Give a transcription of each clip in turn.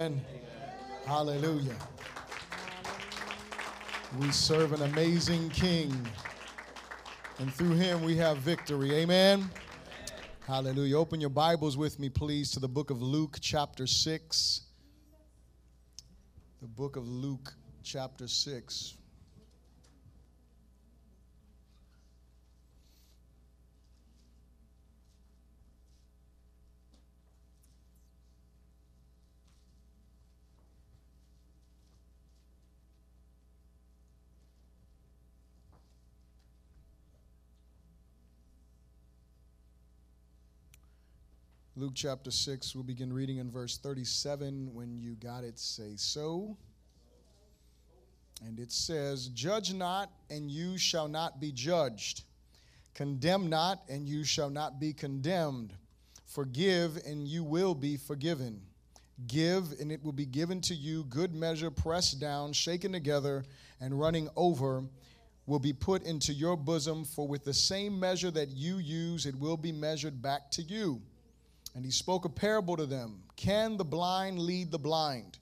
And hallelujah. We serve an amazing King, and through him we have victory. Amen. Hallelujah. Open your Bibles with me, please, to the book of Luke, chapter 6. The book of Luke, chapter 6. Luke chapter 6, we'll begin reading in verse 37. When you got it, say so. And it says, Judge not, and you shall not be judged. Condemn not, and you shall not be condemned. Forgive, and you will be forgiven. Give, and it will be given to you. Good measure, pressed down, shaken together, and running over will be put into your bosom. For with the same measure that you use, it will be measured back to you. And he spoke a parable to them Can the blind lead the blind?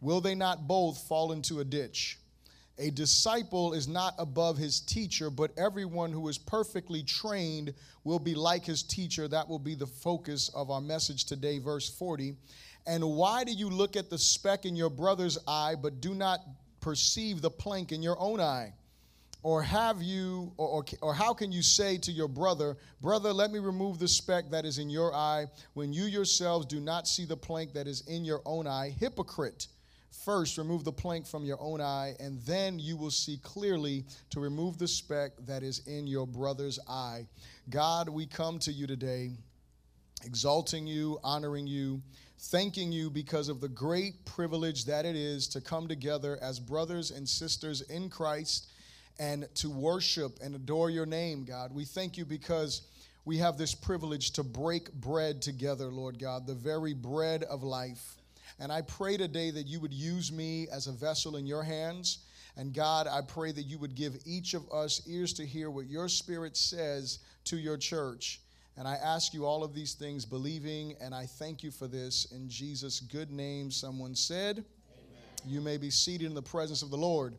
Will they not both fall into a ditch? A disciple is not above his teacher, but everyone who is perfectly trained will be like his teacher. That will be the focus of our message today, verse 40. And why do you look at the speck in your brother's eye, but do not perceive the plank in your own eye? Or have you, or, or, or, how can you say to your brother, Brother, let me remove the speck that is in your eye, when you yourselves do not see the plank that is in your own eye? Hypocrite. First, remove the plank from your own eye, and then you will see clearly to remove the speck that is in your brother's eye. God, we come to you today, exalting you, honoring you, thanking you because of the great privilege that it is to come together as brothers and sisters in Christ and to worship and adore your name, God. We thank you because we have this privilege to break bread together, Lord God, the very bread of life. And I pray today that you would use me as a vessel in your hands. And God, I pray that you would give each of us ears to hear what your spirit says to your church. And I ask you all of these things believing, and I thank you for this in Jesus' good name. Someone said, Amen. You may be seated in the presence of the Lord.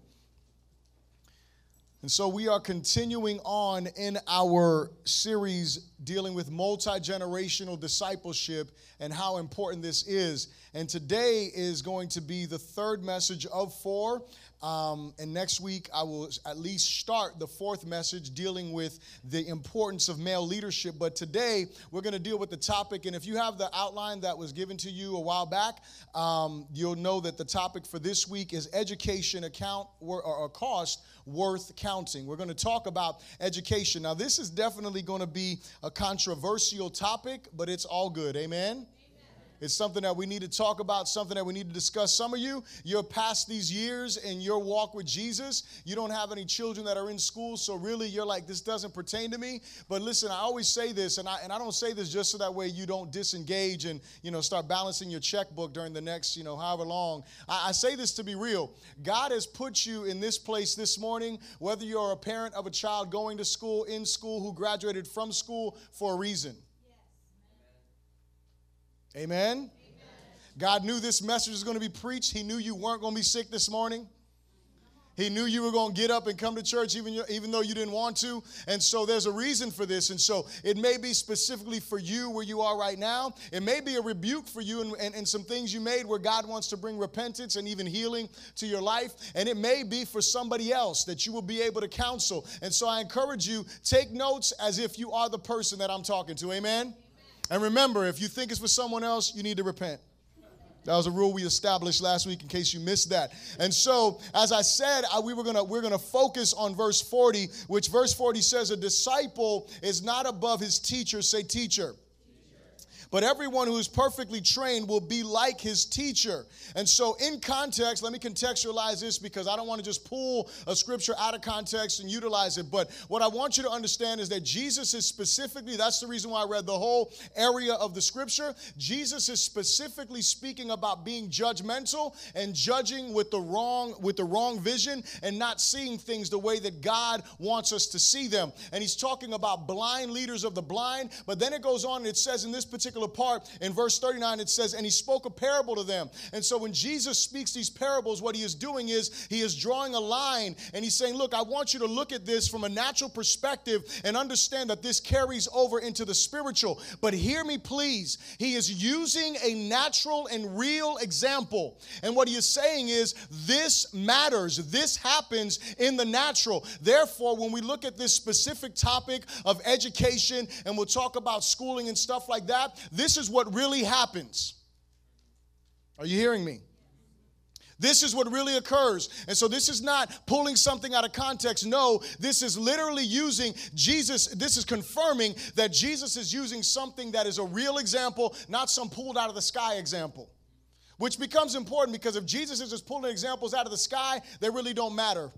And so we are continuing on in our series dealing with multi generational discipleship and how important this is. And today is going to be the third message of four. Um, and next week, I will at least start the fourth message dealing with the importance of male leadership. But today, we're going to deal with the topic. And if you have the outline that was given to you a while back, um, you'll know that the topic for this week is education account or, or cost worth counting. We're going to talk about education. Now, this is definitely going to be a controversial topic, but it's all good. Amen? It's something that we need to talk about, something that we need to discuss. Some of you, you're past these years in your walk with Jesus. You don't have any children that are in school, so really you're like, this doesn't pertain to me. But listen, I always say this, and I, and I don't say this just so that way you don't disengage and, you know, start balancing your checkbook during the next, you know, however long. I, I say this to be real. God has put you in this place this morning, whether you're a parent of a child going to school, in school, who graduated from school for a reason. Amen? Amen? God knew this message was going to be preached. He knew you weren't going to be sick this morning. He knew you were going to get up and come to church even, even though you didn't want to. And so there's a reason for this. And so it may be specifically for you where you are right now. It may be a rebuke for you and, and, and some things you made where God wants to bring repentance and even healing to your life. And it may be for somebody else that you will be able to counsel. And so I encourage you, take notes as if you are the person that I'm talking to. Amen? And remember, if you think it's for someone else, you need to repent. That was a rule we established last week in case you missed that. And so, as I said, I, we were gonna we're gonna focus on verse 40, which verse 40 says a disciple is not above his teacher. Say teacher. But everyone who is perfectly trained will be like his teacher. And so, in context, let me contextualize this because I don't want to just pull a scripture out of context and utilize it. But what I want you to understand is that Jesus is specifically, that's the reason why I read the whole area of the scripture. Jesus is specifically speaking about being judgmental and judging with the wrong, with the wrong vision and not seeing things the way that God wants us to see them. And he's talking about blind leaders of the blind. But then it goes on and it says in this particular particular part in verse 39, it says, And he spoke a parable to them. And so when Jesus speaks these parables, what he is doing is he is drawing a line and he's saying, Look, I want you to look at this from a natural perspective and understand that this carries over into the spiritual. But hear me, please. He is using a natural and real example. And what he is saying is, This matters. This happens in the natural. Therefore, when we look at this specific topic of education and we'll talk about schooling and stuff like that, this is what really happens. Are you hearing me? This is what really occurs. And so this is not pulling something out of context. No, this is literally using Jesus. This is confirming that Jesus is using something that is a real example, not some pulled out of the sky example. Which becomes important because if Jesus is just pulling examples out of the sky, they really don't matter.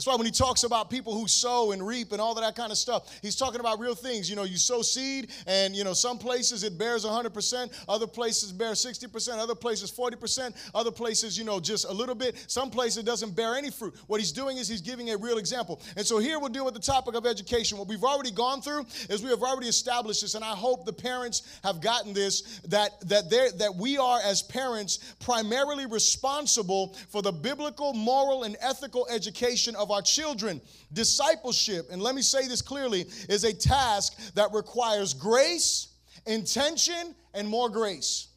That's why when he talks about people who sow and reap and all that kind of stuff, he's talking about real things. You know, you sow seed, and you know, some places it bears 100%, other places bear 60%, other places 40%, other places, you know, just a little bit. Some places it doesn't bear any fruit. What he's doing is he's giving a real example. And so here we'll deal with the topic of education. What we've already gone through is we have already established this, and I hope the parents have gotten this that that they that we are as parents primarily responsible for the biblical, moral, and ethical education of our children. Discipleship, and let me say this clearly, is a task that requires grace, intention, and more grace.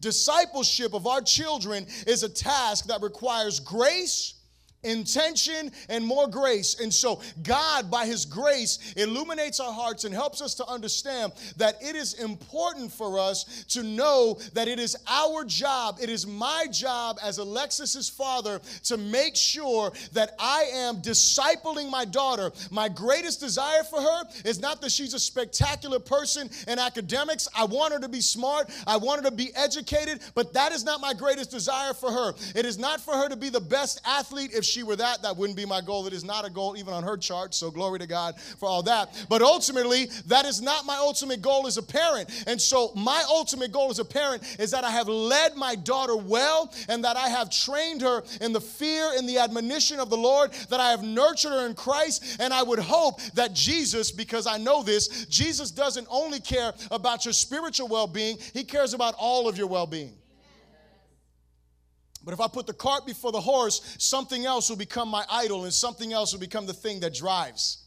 Discipleship of our children is a task that requires grace intention and more grace. And so, God, by His grace, illuminates our hearts and helps us to understand that it is important for us to know that it is our job, it is my job as Alexis's father to make sure that I am discipling my daughter. My greatest desire for her is not that she's a spectacular person in academics. I want her to be smart, I want her to be educated, but that is not my greatest desire for her. It is not for her to be the best athlete if she were that, that wouldn't be my goal. It is not a goal even on her chart, so glory to God for all that. But ultimately, that is not my ultimate goal as a parent. And so, my ultimate goal as a parent is that I have led my daughter well and that I have trained her in the fear and the admonition of the Lord, that I have nurtured her in Christ. And I would hope that Jesus, because I know this, Jesus doesn't only care about your spiritual well being, He cares about all of your well being. But if I put the cart before the horse, something else will become my idol and something else will become the thing that drives.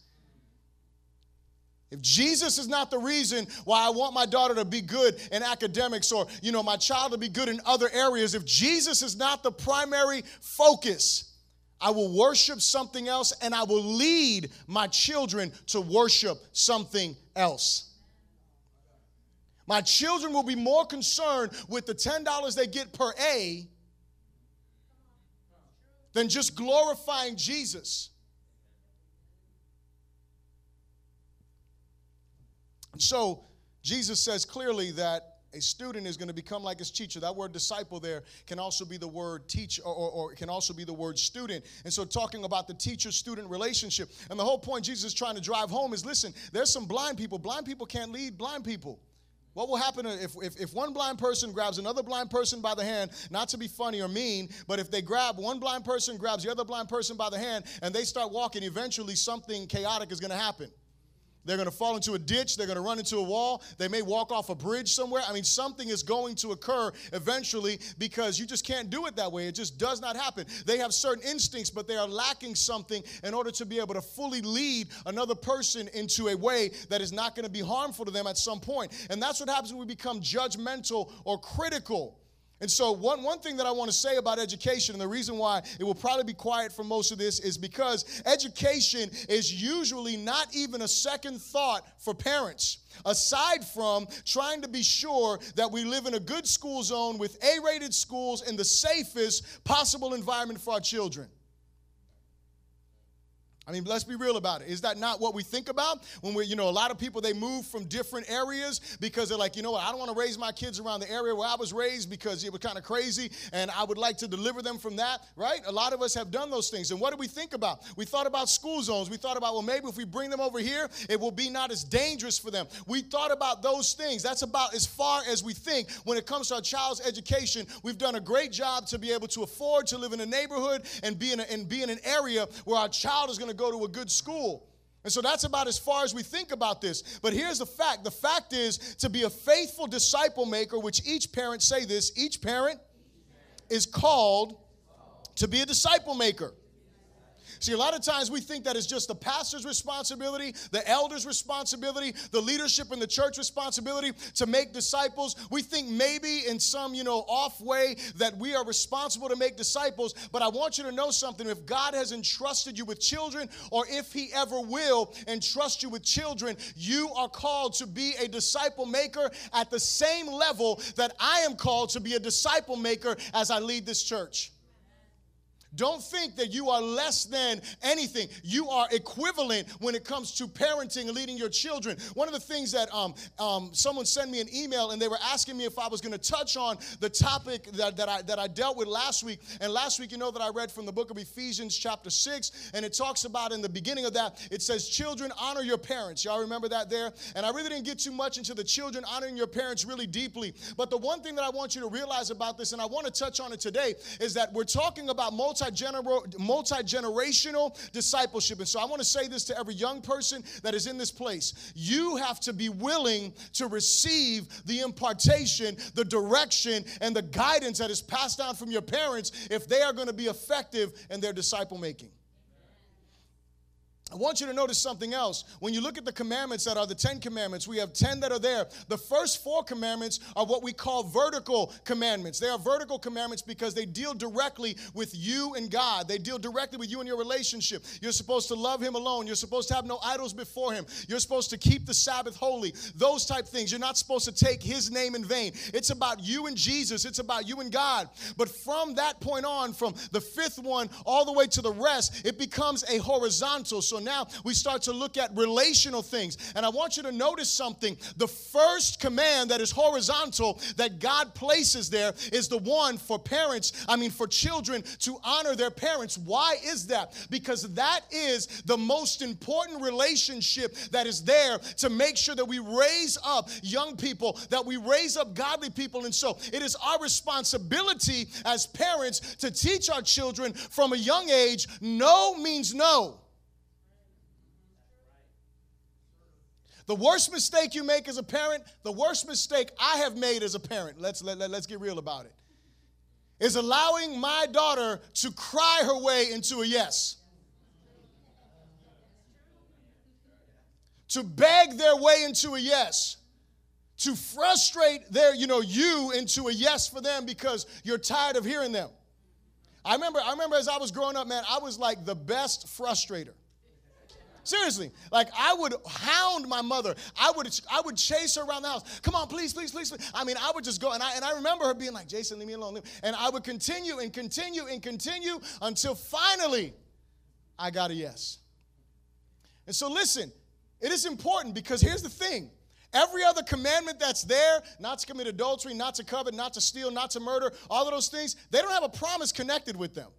If Jesus is not the reason why I want my daughter to be good in academics or, you know, my child to be good in other areas, if Jesus is not the primary focus, I will worship something else and I will lead my children to worship something else. My children will be more concerned with the $10 they get per A than just glorifying Jesus. So Jesus says clearly that a student is going to become like his teacher. That word disciple there can also be the word teach or, or, or, can also be the word student. And so talking about the teacher student relationship. And the whole point Jesus is trying to drive home is listen, there's some blind people. Blind people can't lead blind people. What will happen if, if, if one blind person grabs another blind person by the hand, not to be funny or mean, but if they grab one blind person, grabs the other blind person by the hand, and they start walking, eventually something chaotic is going to happen. They're going to fall into a ditch. They're going to run into a wall. They may walk off a bridge somewhere. I mean, something is going to occur eventually because you just can't do it that way. It just does not happen. They have certain instincts, but they are lacking something in order to be able to fully lead another person into a way that is not going to be harmful to them at some point. And that's what happens when we become judgmental or critical. And so, one, one thing that I want to say about education, and the reason why it will probably be quiet for most of this, is because education is usually not even a second thought for parents, aside from trying to be sure that we live in a good school zone with A rated schools in the safest possible environment for our children. I mean, let's be real about it. Is that not what we think about when we're, you know, a lot of people they move from different areas because they're like, you know what, I don't want to raise my kids around the area where I was raised because it was kind of crazy and I would like to deliver them from that, right? A lot of us have done those things. And what do we think about? We thought about school zones. We thought about, well, maybe if we bring them over here, it will be not as dangerous for them. We thought about those things. That's about as far as we think when it comes to our child's education. We've done a great job to be able to afford to live in a neighborhood and be in, a, and be in an area where our child is going to go to a good school. And so that's about as far as we think about this. But here's the fact the fact is to be a faithful disciple maker, which each parent say this, each parent is called to be a disciple maker. See, a lot of times we think that it's just the pastor's responsibility, the elder's responsibility, the leadership in the church responsibility to make disciples. We think maybe in some, you know, off way that we are responsible to make disciples. But I want you to know something. If God has entrusted you with children, or if He ever will entrust you with children, you are called to be a disciple maker at the same level that I am called to be a disciple maker as I lead this church. Don't think that you are less than anything. You are equivalent when it comes to parenting and leading your children. One of the things that um, um, someone sent me an email and they were asking me if I was going to touch on the topic that, that, I, that I dealt with last week. And last week, you know that I read from the book of Ephesians, chapter 6, and it talks about in the beginning of that, it says, Children, honor your parents. Y'all remember that there? And I really didn't get too much into the children honoring your parents really deeply. But the one thing that I want you to realize about this, and I want to touch on it today, is that we're talking about multi multi generational discipleship. And so I want to say this to every young person that is in this place. You have to be willing to receive the impartation, the direction, and the guidance that is passed down from your parents if they are going to be effective in their disciple making. I want you to notice something else. When you look at the commandments that are the Ten Commandments, we have 10 that are there. The first four commandments are what we call vertical commandments. They are vertical commandments because they deal directly with you and God. They deal directly with you and your relationship. You're supposed to love Him alone. You're supposed to have no idols before Him. You're supposed to keep the Sabbath holy. Those type things. You're not supposed to take His name in vain. It's about you and Jesus, it's about you and God. But from that point on, from the fifth one all the way to the rest, it becomes a horizontal. So now we start to look at relational things. And I want you to notice something. The first command that is horizontal that God places there is the one for parents, I mean, for children to honor their parents. Why is that? Because that is the most important relationship that is there to make sure that we raise up young people, that we raise up godly people. And so it is our responsibility as parents to teach our children from a young age no means no. The worst mistake you make as a parent, the worst mistake I have made as a parent, let's, let, let, let's get real about it, is allowing my daughter to cry her way into a yes. To beg their way into a yes. To frustrate their, you know, you into a yes for them because you're tired of hearing them. I remember, I remember as I was growing up, man, I was like the best frustrator. Seriously, like I would hound my mother. I would I would chase her around the house. Come on, please, please, please. please. I mean, I would just go and I and I remember her being like, "Jason, leave me alone." And I would continue and continue and continue until finally I got a yes. And so listen, it is important because here's the thing. Every other commandment that's there, not to commit adultery, not to covet, not to steal, not to murder, all of those things, they don't have a promise connected with them.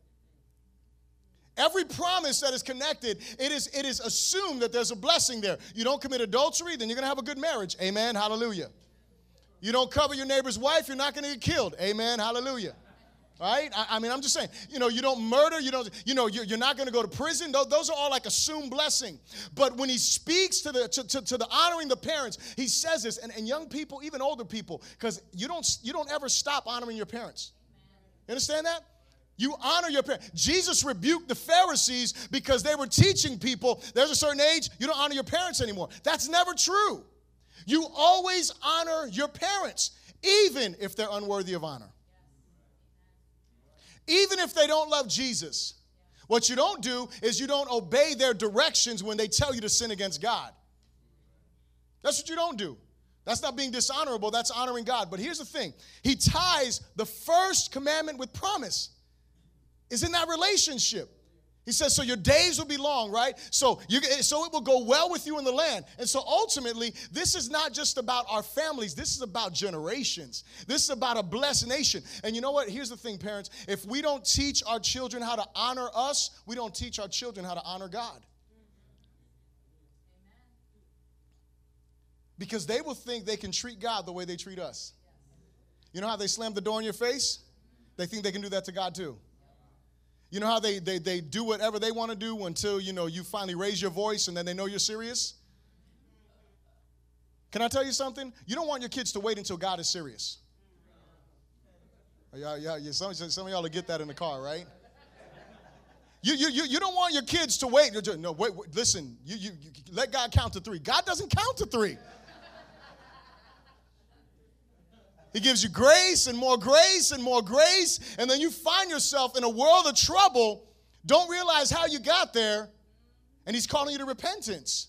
Every promise that is connected, it is, it is assumed that there's a blessing there. You don't commit adultery, then you're gonna have a good marriage. Amen. Hallelujah. You don't cover your neighbor's wife, you're not gonna get killed. Amen. Hallelujah. Right? I, I mean, I'm just saying, you know, you don't murder, you don't, you know, you're, you're not gonna go to prison. Those, those, are all like assumed blessing. But when he speaks to the to, to, to the honoring the parents, he says this, and, and young people, even older people, because you don't you don't ever stop honoring your parents. You understand that? You honor your parents. Jesus rebuked the Pharisees because they were teaching people there's a certain age, you don't honor your parents anymore. That's never true. You always honor your parents, even if they're unworthy of honor. Even if they don't love Jesus. What you don't do is you don't obey their directions when they tell you to sin against God. That's what you don't do. That's not being dishonorable, that's honoring God. But here's the thing He ties the first commandment with promise is in that relationship. He says, so your days will be long, right? So you, so it will go well with you in the land. And so ultimately, this is not just about our families. This is about generations. This is about a blessed nation. And you know what? Here's the thing, parents. If we don't teach our children how to honor us, we don't teach our children how to honor God. Because they will think they can treat God the way they treat us. You know how they slam the door in your face? They think they can do that to God too. You know how they, they, they do whatever they want to do until, you know, you finally raise your voice and then they know you're serious? Can I tell you something? You don't want your kids to wait until God is serious. Yeah, yeah. Some, some of y'all get that in the car, right? You, you, you, you don't want your kids to wait. No, wait, wait listen, you, you, you let God count to three. God doesn't count to three. He gives you grace and more grace and more grace, and then you find yourself in a world of trouble, don't realize how you got there, and He's calling you to repentance.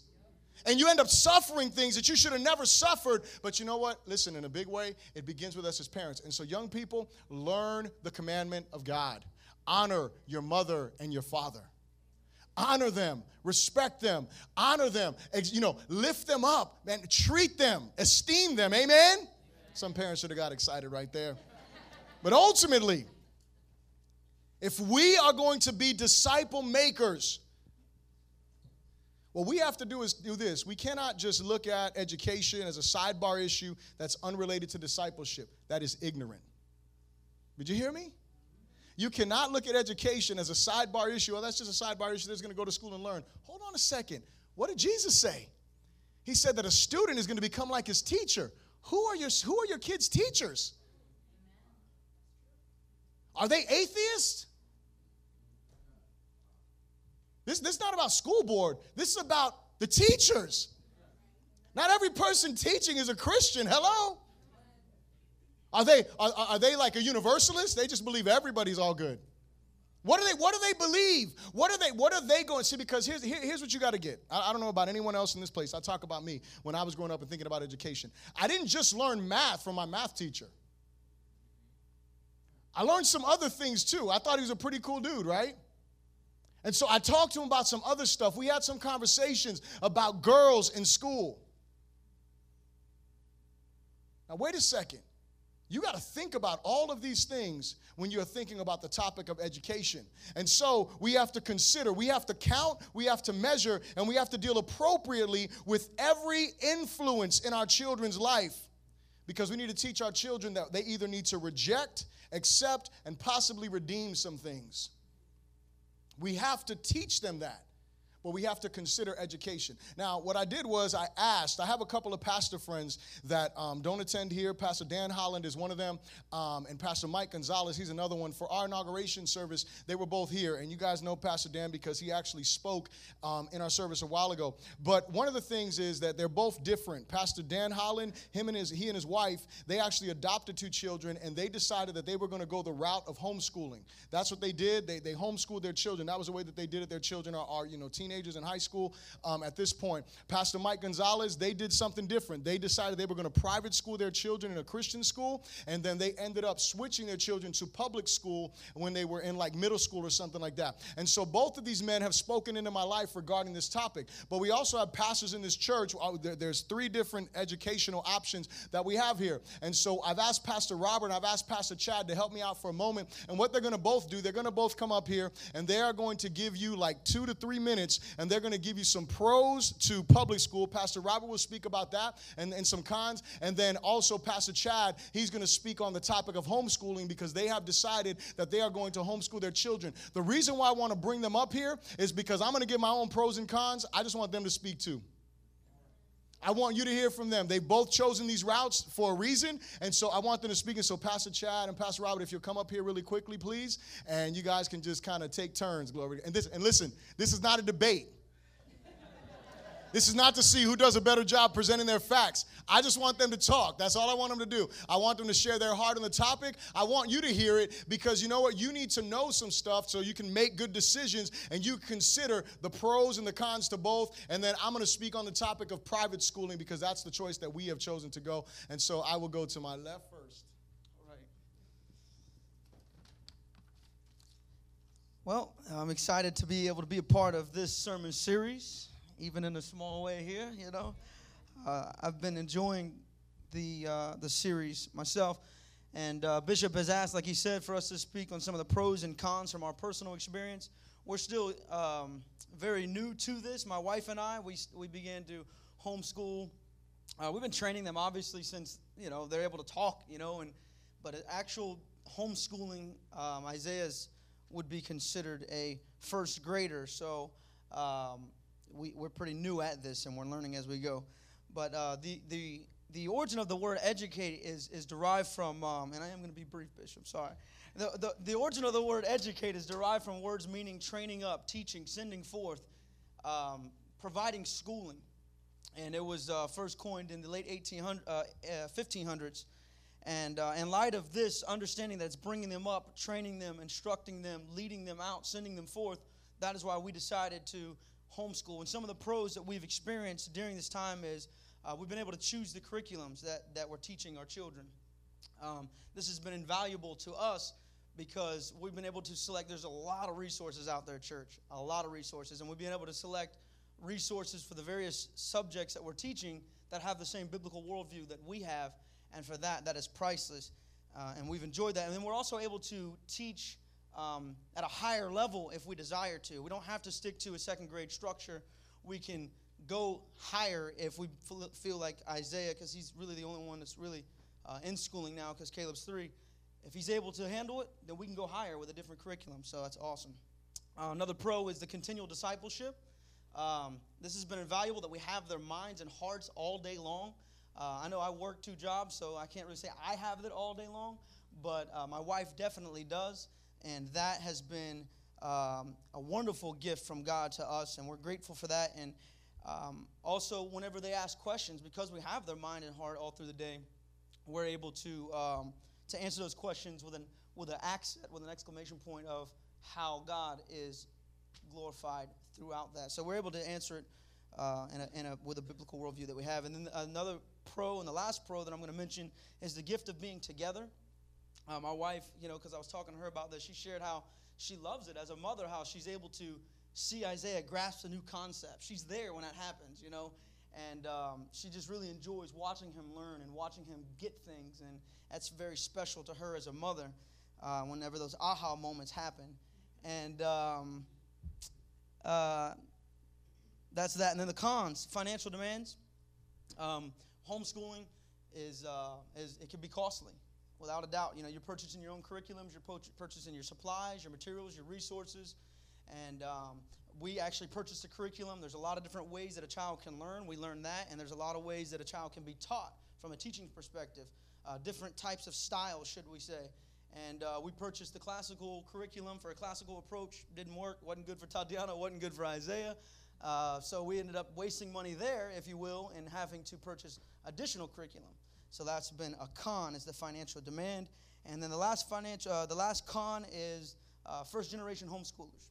And you end up suffering things that you should have never suffered. But you know what? Listen, in a big way, it begins with us as parents. And so, young people, learn the commandment of God. Honor your mother and your father. Honor them. Respect them. Honor them. You know lift them up and treat them. Esteem them. Amen some parents should have got excited right there. But ultimately, if we are going to be disciple makers, what we have to do is do this. We cannot just look at education as a sidebar issue that's unrelated to discipleship. That is ignorant. Did you hear me? You cannot look at education as a sidebar issue. Oh, that's just a sidebar issue that's going to go to school and learn. Hold on a second. What did Jesus say? He said that a student is going to become like his teacher. Who are your, who are your kids' teachers? Are they atheists? This, this is not about school board. This is about the teachers. Not every person teaching is a Christian. Hello? Are they, are, are they like a universalist? They just believe everybody's all good. What do they What do they believe? What are they What are they going to see? Because here's here, here's what you got to get. I, I, don't know about anyone else in this place. I talk about me when I was growing up and thinking about education. I didn't just learn math from my math teacher. I learned some other things too. I thought he was a pretty cool dude, right? And so I talked to him about some other stuff. We had some conversations about girls in school. Now, wait a second. You got to think about all of these things when you're thinking about the topic of education. And so we have to consider, we have to count, we have to measure, and we have to deal appropriately with every influence in our children's life. Because we need to teach our children that they either need to reject, accept, and possibly redeem some things. We have to teach them that but we have to consider education. Now, what I did was I asked, I have a couple of pastor friends that um, don't attend here. Pastor Dan Holland is one of them, um, and Pastor Mike Gonzalez, he's another one. For our inauguration service, they were both here. And you guys know Pastor Dan because he actually spoke um, in our service a while ago. But one of the things is that they're both different. Pastor Dan Holland, him and his, he and his wife, they actually adopted two children, and they decided that they were going to go the route of homeschooling. That's what they did. They, they homeschooled their children. That was the way that they did it. Their children are, are you know, teenagers teenagers in high school um, at this point. Pastor Mike Gonzalez, they did something different. They decided they were going to private school their children in a Christian school, and then they ended up switching their children to public school when they were in like middle school or something like that. And so both of these men have spoken into my life regarding this topic. But we also have pastors in this church. Uh, there's three different educational options that we have here. And so I've asked Pastor Robert and I've asked Pastor Chad to help me out for a moment. And what they're going to both do, they're going to both come up here and they are going to give you like two to three minutes and they're going to give you some pros to public school. Pastor Robert will speak about that and, and some cons. And then also, Pastor Chad, he's going to speak on the topic of homeschooling because they have decided that they are going to homeschool their children. The reason why I want to bring them up here is because I'm going to give my own pros and cons. I just want them to speak too. I want you to hear from them. They've both chosen these routes for a reason, and so I want them to speak. And so, Pastor Chad and Pastor Robert, if you'll come up here really quickly, please, and you guys can just kind of take turns. Glory. And this, and listen, this is not a debate. This is not to see who does a better job presenting their facts. I just want them to talk. That's all I want them to do. I want them to share their heart on the topic. I want you to hear it because you know what? You need to know some stuff so you can make good decisions and you consider the pros and the cons to both. And then I'm going to speak on the topic of private schooling because that's the choice that we have chosen to go. And so I will go to my left first. All right. Well, I'm excited to be able to be a part of this sermon series even in a small way here, you know. Uh, I've been enjoying the, uh, the series myself. And uh, Bishop has asked, like he said, for us to speak on some of the pros and cons from our personal experience. We're still um, very new to this. My wife and I, we, we began to homeschool. Uh, we've been training them, obviously, since, you know, they're able to talk, you know, and but actual homeschooling, um, Isaiah's would be considered a first grader. So um, we, we're pretty new at this and we're learning as we go. But uh, the, the, the origin of the word educate is, is derived from, um, and I am going to be brief, Bishop, sorry. The, the, the origin of the word educate is derived from words meaning training up, teaching, sending forth, um, providing schooling. And it was uh, first coined in the late 1800, uh, 1500s. Uh, and uh, in light of this understanding that's bringing them up, training them, instructing them, leading them out, sending them forth, that is why we decided to homeschool. And some of the pros that we've experienced during this time is uh, we've been able to choose the curriculums that, that we're teaching our children. Um, this has been invaluable to us because we've been able to select, there's a lot of resources out there, church, a lot of resources. And we've been able to select resources for the various subjects that we're teaching that have the same biblical worldview that we have. And for that, that is priceless. Uh, and we've enjoyed that. And then we're also able to teach um, at a higher level if we desire to. We don't have to stick to a second grade structure. We can go higher if we feel like Isaiah, because he's really the only one that's really uh, in schooling now, because Caleb's three. If he's able to handle it, then we can go higher with a different curriculum. So that's awesome. Uh, another pro is the continual discipleship. Um, this has been invaluable that we have their minds and hearts all day long. Uh, I know I work two jobs, so I can't really say I have it all day long, but uh, my wife definitely does. And that has been um, a wonderful gift from God to us, and we're grateful for that. And um, also, whenever they ask questions, because we have their mind and heart all through the day, we're able to um, to answer those questions with an with an accent, with an exclamation point of how God is glorified throughout that. So we're able to answer it uh, in a, in a, with a biblical worldview that we have. And then another pro, and the last pro that I'm going to mention is the gift of being together. Uh, my wife, you know, because I was talking to her about this, she shared how she loves it as a mother, how she's able to see Isaiah grasp a new concept. She's there when that happens, you know, and um, she just really enjoys watching him learn and watching him get things, and that's very special to her as a mother uh, whenever those aha moments happen. And um, uh, that's that. And then the cons, financial demands. Um, homeschooling is, uh, is it can be costly without a doubt. You know, you're purchasing your own curriculums, you're purchasing your supplies, your materials, your resources, and um, we actually purchased a curriculum. There's a lot of different ways that a child can learn. We learned that, and there's a lot of ways that a child can be taught from a teaching perspective. Uh, different types of styles, should we say? And uh, we purchased the classical curriculum for a classical approach. Didn't work. wasn't good for Tatiana. wasn't good for Isaiah. Uh, so we ended up wasting money there, if you will, and having to purchase additional curriculum. So that's been a con is the financial demand. And then the last financial, uh, the last con is uh, first generation homeschoolers.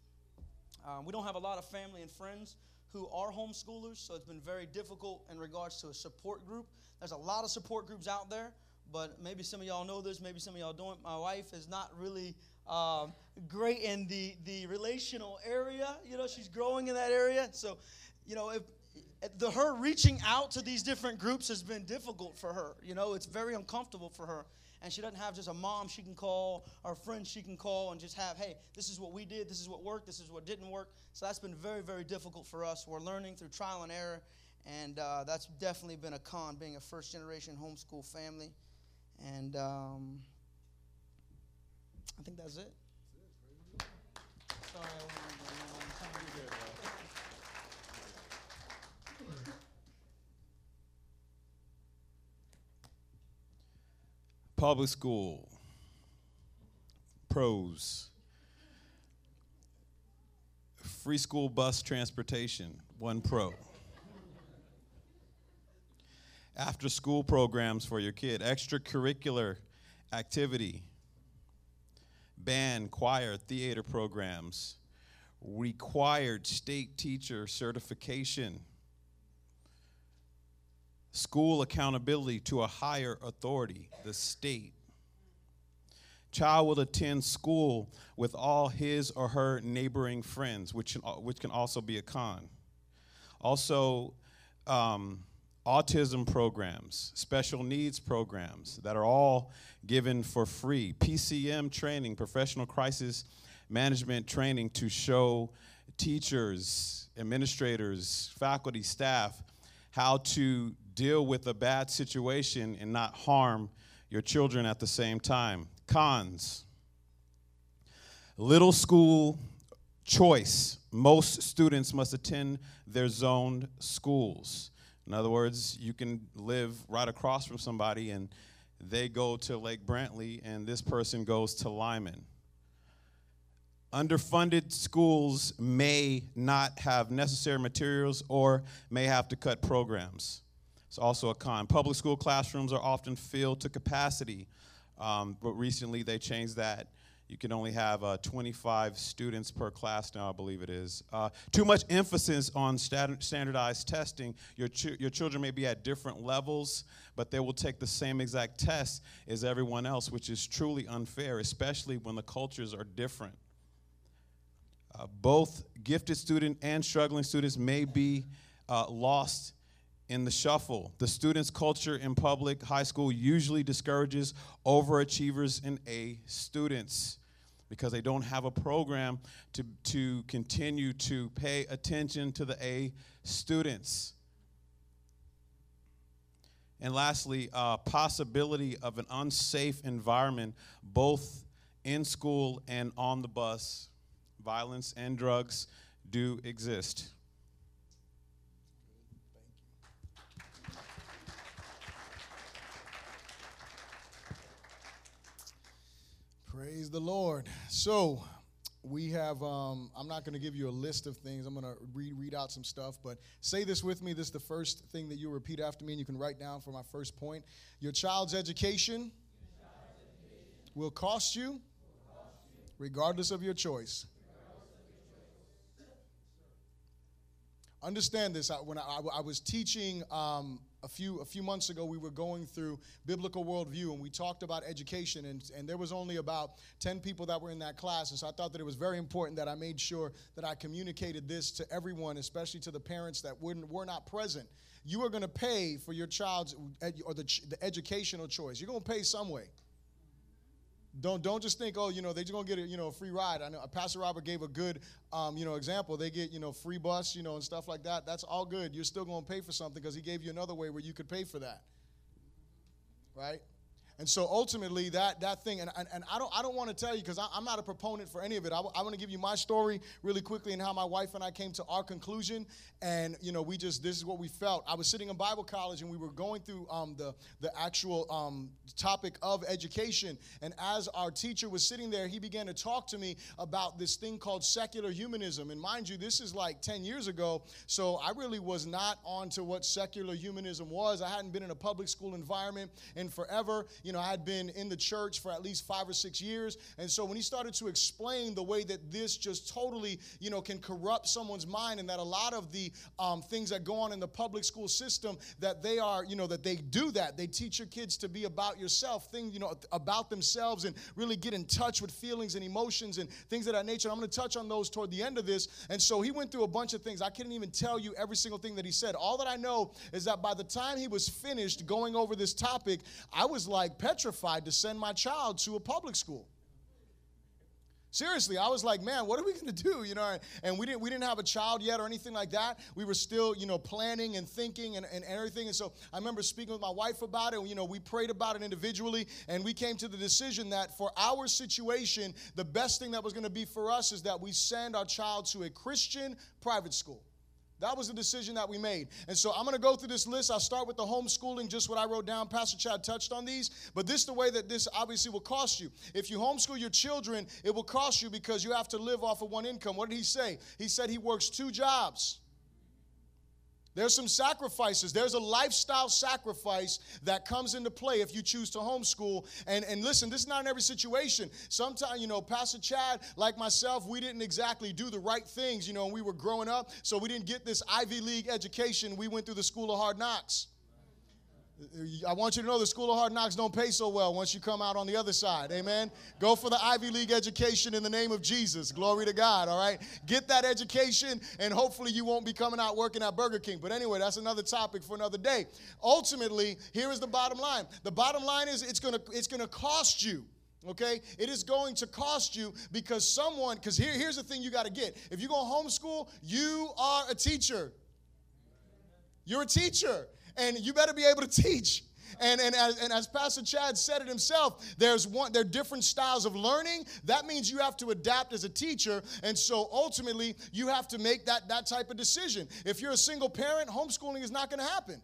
Um, we don't have a lot of family and friends who are homeschoolers, so it's been very difficult in regards to a support group. There's a lot of support groups out there, but maybe some of y'all know this, maybe some of y'all don't. My wife is not really um, great in the, the relational area. You know, she's growing in that area. So, you know, if the her reaching out to these different groups has been difficult for her. You know, it's very uncomfortable for her. And she doesn't have just a mom she can call or a friend she can call and just have, hey, this is what we did, this is what worked, this is what didn't work. So that's been very, very difficult for us. We're learning through trial and error, and uh, that's definitely been a con being a first generation homeschool family. And um, I think that's it. Sorry, Public school. Pros. Free school bus transportation, one pro. After school programs for your kid, extracurricular activity, band, choir, theater programs, required state teacher certification school accountability to a higher authority, the state. Child will attend school with all his or her neighboring friends, which, which can also be a con. Also, um, autism programs, special needs programs that are all given for free, PCM training, professional crisis management training to show teachers, administrators, faculty, staff how to deal with a bad situation and not harm your children at the same time. Cons Little school choice. Most students must attend their zoned schools. In other words, you can live right across from somebody and they go to Lake Brantley and this person goes to Lyman. Underfunded schools may not have necessary materials or may have to cut programs. It's also a con. Public school classrooms are often filled to capacity, um, but recently they changed that. You can only have uh, 25 students per class now, I believe it is. Uh, too much emphasis on standardized testing. Your, ch- your children may be at different levels, but they will take the same exact test as everyone else, which is truly unfair, especially when the cultures are different. Uh, both gifted student and struggling students may be uh, lost in the shuffle. The students' culture in public high school usually discourages overachievers and A students because they don't have a program to, to continue to pay attention to the A students. And lastly, uh, possibility of an unsafe environment both in school and on the bus. Violence and drugs do exist. Praise the Lord. So, we have, um, I'm not going to give you a list of things. I'm going to read, read out some stuff, but say this with me. This is the first thing that you repeat after me, and you can write down for my first point. Your child's education, will, cost you, regardless of your choice. Understand this. I, when I, I was teaching um, a few a few months ago we were going through biblical worldview and we talked about education and, and there was only about 10 people that were in that class and so i thought that it was very important that i made sure that i communicated this to everyone especially to the parents that wouldn't, were not present. You are going to pay for your child's or the, the educational choice. You're going to pay some way don't don't just think, oh, you know, they're just gonna get a you know a free ride. I know Pastor Robert gave a good um, you know example. They get you know free bus, you know, and stuff like that. That's all good. You're still gonna pay for something because he gave you another way where you could pay for that. Right? And so ultimately, that that thing, and, and, and I don't I don't want to tell you because I'm not a proponent for any of it. I, I want to give you my story really quickly and how my wife and I came to our conclusion. And you know, we just this is what we felt. I was sitting in Bible college and we were going through um, the the actual um, topic of education. And as our teacher was sitting there, he began to talk to me about this thing called secular humanism. And mind you, this is like 10 years ago, so I really was not on to what secular humanism was. I hadn't been in a public school environment in forever you know, I had been in the church for at least five or six years. And so when he started to explain the way that this just totally, you know, can corrupt someone's mind and that a lot of the um, things that go on in the public school system, that they are, you know, that they do that. They teach your kids to be about yourself, things, you know, about themselves and really get in touch with feelings and emotions and things of that nature. I'm going to touch on those toward the end of this. And so he went through a bunch of things. I couldn't even tell you every single thing that he said. All that I know is that by the time he was finished going over this topic, I was like, petrified to send my child to a public school. Seriously, I was like, man, what are we going to do? You know, and we didn't we didn't have a child yet or anything like that. We were still, you know, planning and thinking and, and everything. And so I remember speaking with my wife about it. You know, we prayed about it individually, and we came to the decision that for our situation, the best thing that was going to be for us is that we send our child to a Christian private school. That was the decision that we made. And so I'm going to go through this list. I'll start with the homeschooling, just what I wrote down. Pastor Chad touched on these. But this is the way that this obviously will cost you. If you homeschool your children, it will cost you because you have to live off of one income. What did he say? He said he works two jobs. There's some sacrifices. There's a lifestyle sacrifice that comes into play if you choose to homeschool. And, and listen, this is not in every situation. Sometimes, you know, Pastor Chad, like myself, we didn't exactly do the right things, you know, when we were growing up. So we didn't get this Ivy League education. We went through the school of hard knocks. I want you to know the School of Hard Knocks don't pay so well once you come out on the other side. Amen. Go for the Ivy League education in the name of Jesus. Glory to God. All right. Get that education, and hopefully you won't be coming out working at Burger King. But anyway, that's another topic for another day. Ultimately, here is the bottom line. The bottom line is it's gonna it's gonna cost you. Okay, it is going to cost you because someone, because here, here's the thing you got to get. If you go homeschool, you are a teacher. You're a teacher and you better be able to teach. And, and, as, and as Pastor Chad said it himself, there's one, there are different styles of learning. That means you have to adapt as a teacher. And so ultimately, you have to make that, that type of decision. If you're a single parent, homeschooling is not going to happen.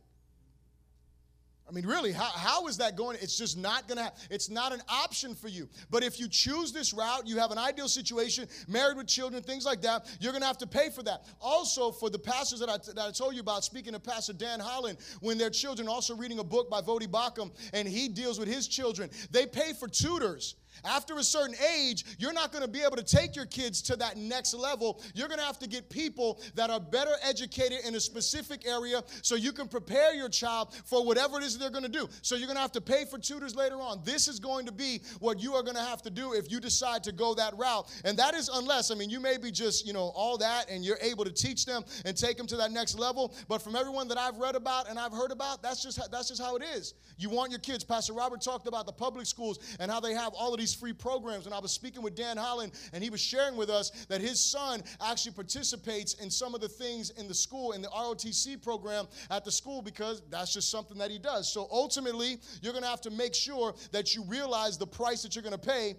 I mean, really, how, how is that going? It's just not going to, it's not an option for you. But if you choose this route, you have an ideal situation, married with children, things like that, you're going to have to pay for that. Also, for the pastors that I, that I told you about, speaking of Pastor Dan Holland, when their children also reading a book by Voddie Baucham, and he deals with his children, they pay for tutors. After a certain age, you're not going to be able to take your kids to that next level. You're going to have to get people that are better educated in a specific area so you can prepare your child for whatever it is they're going to do. So you're going to have to pay for tutors later on. This is going to be what you are going to have to do if you decide to go that route. And that is unless, I mean, you may be just, you know, all that and you're able to teach them and take them to that next level. But from everyone that I've read about and I've heard about, that's just how, that's just how it is. You want your kids. Pastor Robert talked about the public schools and how they have all of these free programs. And I was speaking with Dan Holland, and he was sharing with us that his son actually participates in some of the things in the school, in the ROTC program at the school, because that's just something that he does. So ultimately, you're going to have to make sure that you realize the price that you're going to pay.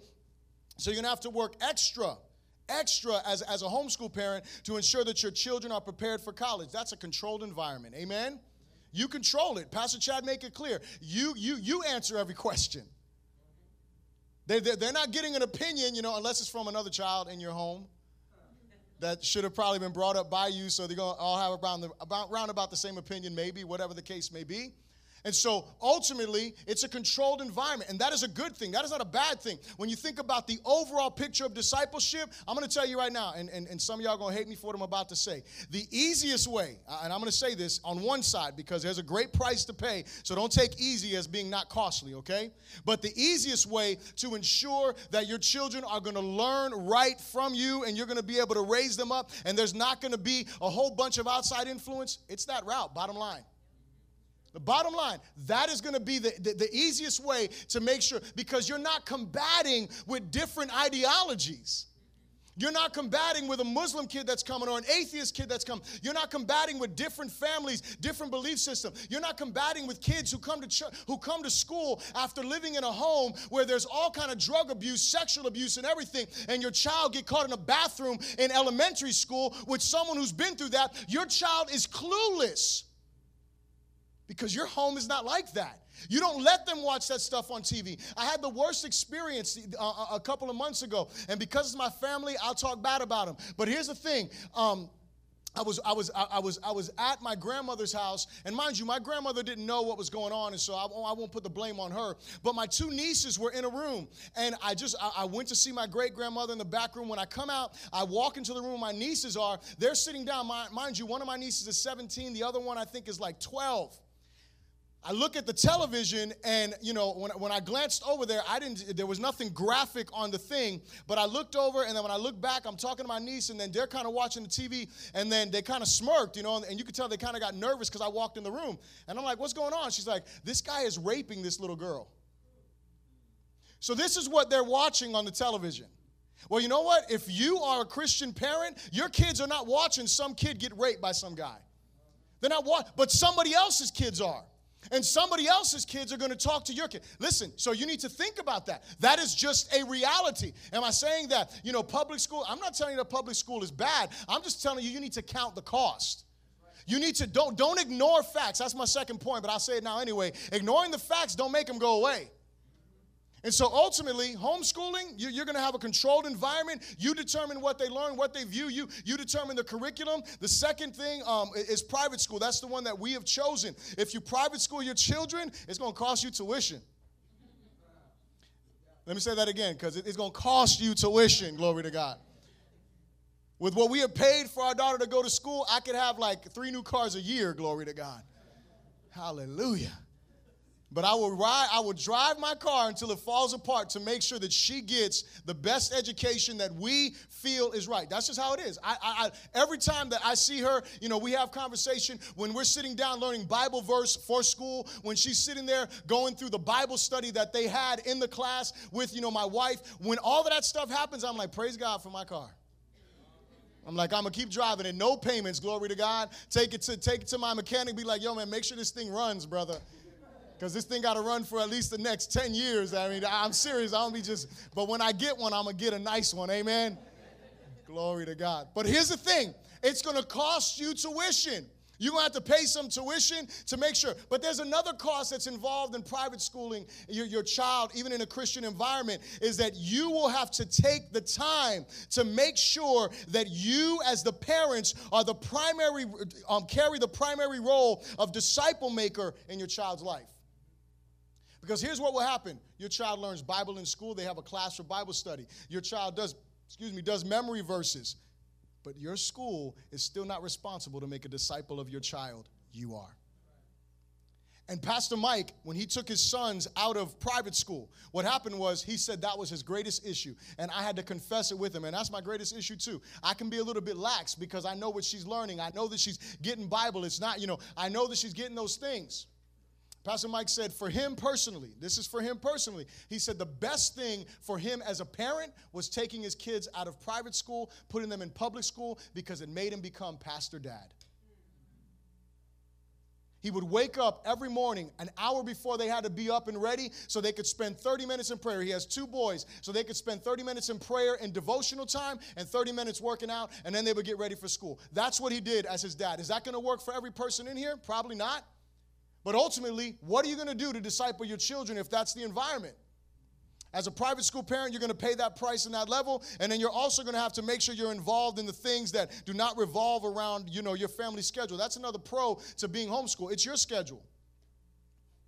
So you're going to have to work extra extra as, as a homeschool parent to ensure that your children are prepared for college. That's a controlled environment. Amen? You control it. Pastor Chad make it clear. You you you answer every question. They, they're not getting an opinion, you know, unless it's from another child in your home that should have probably been brought up by you. So they're going to all have around, the, about, around about the same opinion, maybe, whatever the case may be. And so ultimately, it's a controlled environment, and that is a good thing. That is not a bad thing. When you think about the overall picture of discipleship, I'm going to tell you right now, and, and, and some of y'all are going to hate me for what I'm about to say. The easiest way, uh, and I'm going to say this on one side because there's a great price to pay, so don't take easy as being not costly, okay? But the easiest way to ensure that your children are going to learn right from you and you're going to be able to raise them up, and there's not going to be a whole bunch of outside influence, it's that route, bottom line. The bottom line, that is going to be the, the, the, easiest way to make sure, because you're not combating with different ideologies. You're not combating with a Muslim kid that's coming or an atheist kid that's coming. You're not combating with different families, different belief system. You're not combating with kids who come to ch- who come to school after living in a home where there's all kind of drug abuse, sexual abuse, and everything, and your child get caught in a bathroom in elementary school with someone who's been through that. Your child is clueless because your home is not like that. You don't let them watch that stuff on TV. I had the worst experience uh, a couple of months ago, and because it's my family, I'll talk bad about them. But here's the thing. Um, I was, I, was, I, was, I was at my grandmother's house, and mind you, my grandmother didn't know what was going on, and so I, I won't put the blame on her. But my two nieces were in a room, and I just I, I went to see my great grandmother in the back room. When I come out, I walk into the room my nieces are. They're sitting down. Mind you, one of my nieces is 17, the other one I think is like 12. I look at the television and, you know, when, when I glanced over there, I didn't, there was nothing graphic on the thing, but I looked over and then when I look back, I'm talking to my niece and then they're kind of watching the TV and then they kind of smirked, you know, and, and you could tell they kind of got nervous because I walked in the room. And I'm like, what's going on? She's like, this guy is raping this little girl. So this is what they're watching on the television. Well, you know what? If you are a Christian parent, your kids are not watching some kid get raped by some guy. They're not watching, but somebody else's kids are. And somebody else's kids are going to talk to your kid. Listen, so you need to think about that. That is just a reality. Am I saying that, you know, public school? I'm not telling you that public school is bad. I'm just telling you you need to count the cost. You need to don't don't ignore facts. That's my second point, but I'll say it now anyway. Ignoring the facts don't make them go away. And so ultimately, homeschooling, you're going to have a controlled environment. You determine what they learn, what they view. You, you determine the curriculum. The second thing um, is private school. That's the one that we have chosen. If you private school your children, it's going to cost you tuition. Let me say that again because it's going to cost you tuition, glory to God. With what we have paid for our daughter to go to school, I could have like three new cars a year, glory to God. Hallelujah. But I will ride, I will drive my car until it falls apart to make sure that she gets the best education that we feel is right. That's just how it is. I, I, I, every time that I see her, you know, we have conversation when we're sitting down learning Bible verse for school, when she's sitting there going through the Bible study that they had in the class with, you know, my wife. When all of that stuff happens, I'm like, praise God for my car. I'm like, I'm gonna keep driving it, no payments, glory to God. Take it to take it to my mechanic, be like, yo, man, make sure this thing runs, brother. Because this thing got to run for at least the next 10 years. I mean, I'm serious. I don't be just, but when I get one, I'm going to get a nice one. Amen. Glory to God. But here's the thing it's going to cost you tuition. You're going to have to pay some tuition to make sure. But there's another cost that's involved in private schooling your, your child, even in a Christian environment, is that you will have to take the time to make sure that you, as the parents, are the primary, um, carry the primary role of disciple maker in your child's life. Because here's what will happen your child learns Bible in school, they have a class for Bible study. Your child does, excuse me, does memory verses. But your school is still not responsible to make a disciple of your child. You are. And Pastor Mike, when he took his sons out of private school, what happened was he said that was his greatest issue. And I had to confess it with him. And that's my greatest issue too. I can be a little bit lax because I know what she's learning. I know that she's getting Bible. It's not, you know, I know that she's getting those things. Pastor Mike said, for him personally, this is for him personally, he said the best thing for him as a parent was taking his kids out of private school, putting them in public school, because it made him become Pastor Dad. He would wake up every morning an hour before they had to be up and ready so they could spend 30 minutes in prayer. He has two boys, so they could spend 30 minutes in prayer and devotional time and 30 minutes working out, and then they would get ready for school. That's what he did as his dad. Is that going to work for every person in here? Probably not. But ultimately, what are you going to do to disciple your children if that's the environment? As a private school parent, you're going to pay that price and that level, and then you're also going to have to make sure you're involved in the things that do not revolve around, you know, your family schedule. That's another pro to being homeschool. It's your schedule.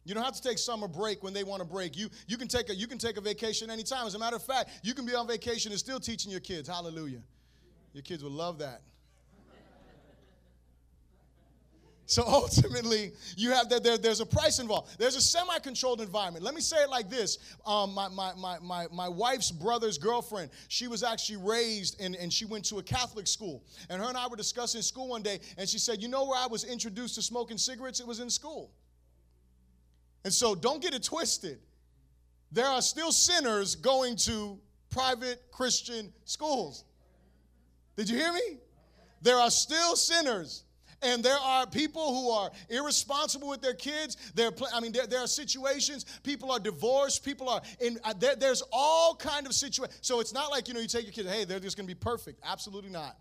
You don't have to take summer break when they want to break. You, you, can take a, you can take a vacation anytime. As a matter of fact, you can be on vacation and still teaching your kids. Hallelujah. Your kids will love that. So ultimately, you have that there, there's a price involved. There's a semi-controlled environment. Let me say it like this. Um, my, my, my, my, my wife's brother's girlfriend, she was actually raised in, and she went to a Catholic school. And her and I were discussing school one day, and she said, you know where I was introduced to smoking cigarettes? It was in school. And so don't get it twisted. There are still sinners going to private Christian schools. Did you hear me? There are still sinners and there are people who are irresponsible with their kids. There, I mean, there, there are situations. People are divorced. People are in. Uh, there, there's all kind of situations. So it's not like you know you take your kids. Hey, they're just going to be perfect. Absolutely not.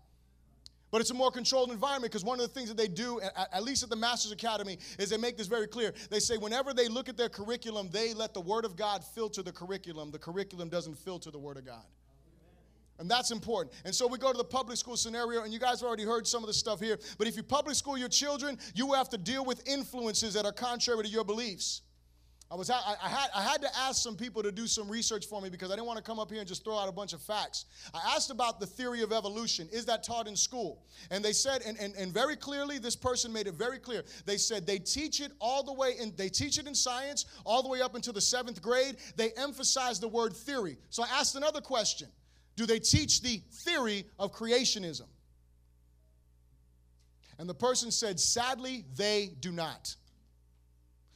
But it's a more controlled environment because one of the things that they do, at, at least at the Masters Academy, is they make this very clear. They say whenever they look at their curriculum, they let the Word of God filter the curriculum. The curriculum doesn't filter the Word of God. And that's important. And so we go to the public school scenario, and you guys have already heard some of the stuff here. But if you public school your children, you have to deal with influences that are contrary to your beliefs. I was I, I, had I had to ask some people to do some research for me because I didn't want to come up here and just throw out a bunch of facts. I asked about the theory of evolution. Is that taught in school? And they said, and, and, and very clearly, this person made it very clear. They said they teach it all the way in they teach it in science all the way up into the seventh grade. They emphasize the word theory. So I asked another question do they teach the theory of creationism? And the person said, sadly, they do not.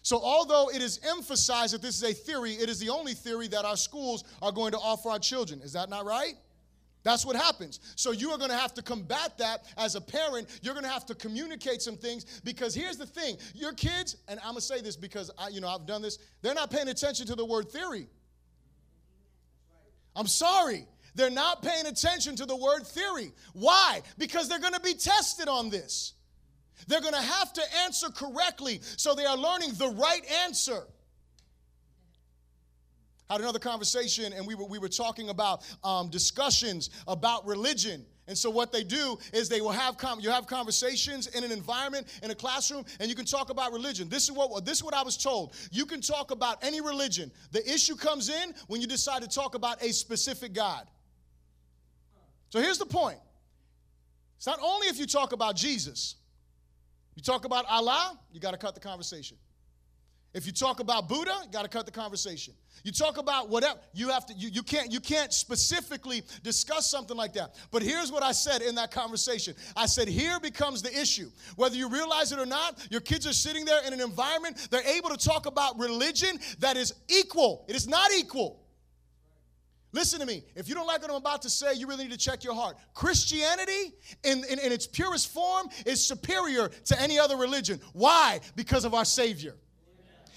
So, although it is emphasized that this is a theory, it is the only theory that our schools are going to offer our children. Is that not right? That's what happens. So you are going to have to combat that as a parent. You're going to have to communicate some things because here's the thing: your kids, and I'm going to say this because I, you know, I've done this. They're not paying attention to the word theory. I'm sorry. They're not paying attention to the word theory. Why? Because they're going to be tested on this. They're going to have to answer correctly, so they are learning the right answer. Had another conversation, and we were, we were talking about um, discussions about religion. And so what they do is they will have com- you have conversations in an environment in a classroom, and you can talk about religion. This is what this is what I was told. You can talk about any religion. The issue comes in when you decide to talk about a specific God. So here's the point it's not only if you talk about Jesus, you talk about Allah, you got to cut the conversation. If you talk about Buddha, you got to cut the conversation. You talk about whatever, you have to, you, you can't, you can't specifically discuss something like that. But here's what I said in that conversation. I said, here becomes the issue. Whether you realize it or not, your kids are sitting there in an environment, they're able to talk about religion that is equal. It is not equal. Listen to me. If you don't like what I'm about to say, you really need to check your heart. Christianity, in, in, in, its purest form, is superior to any other religion. Why? Because of our Savior.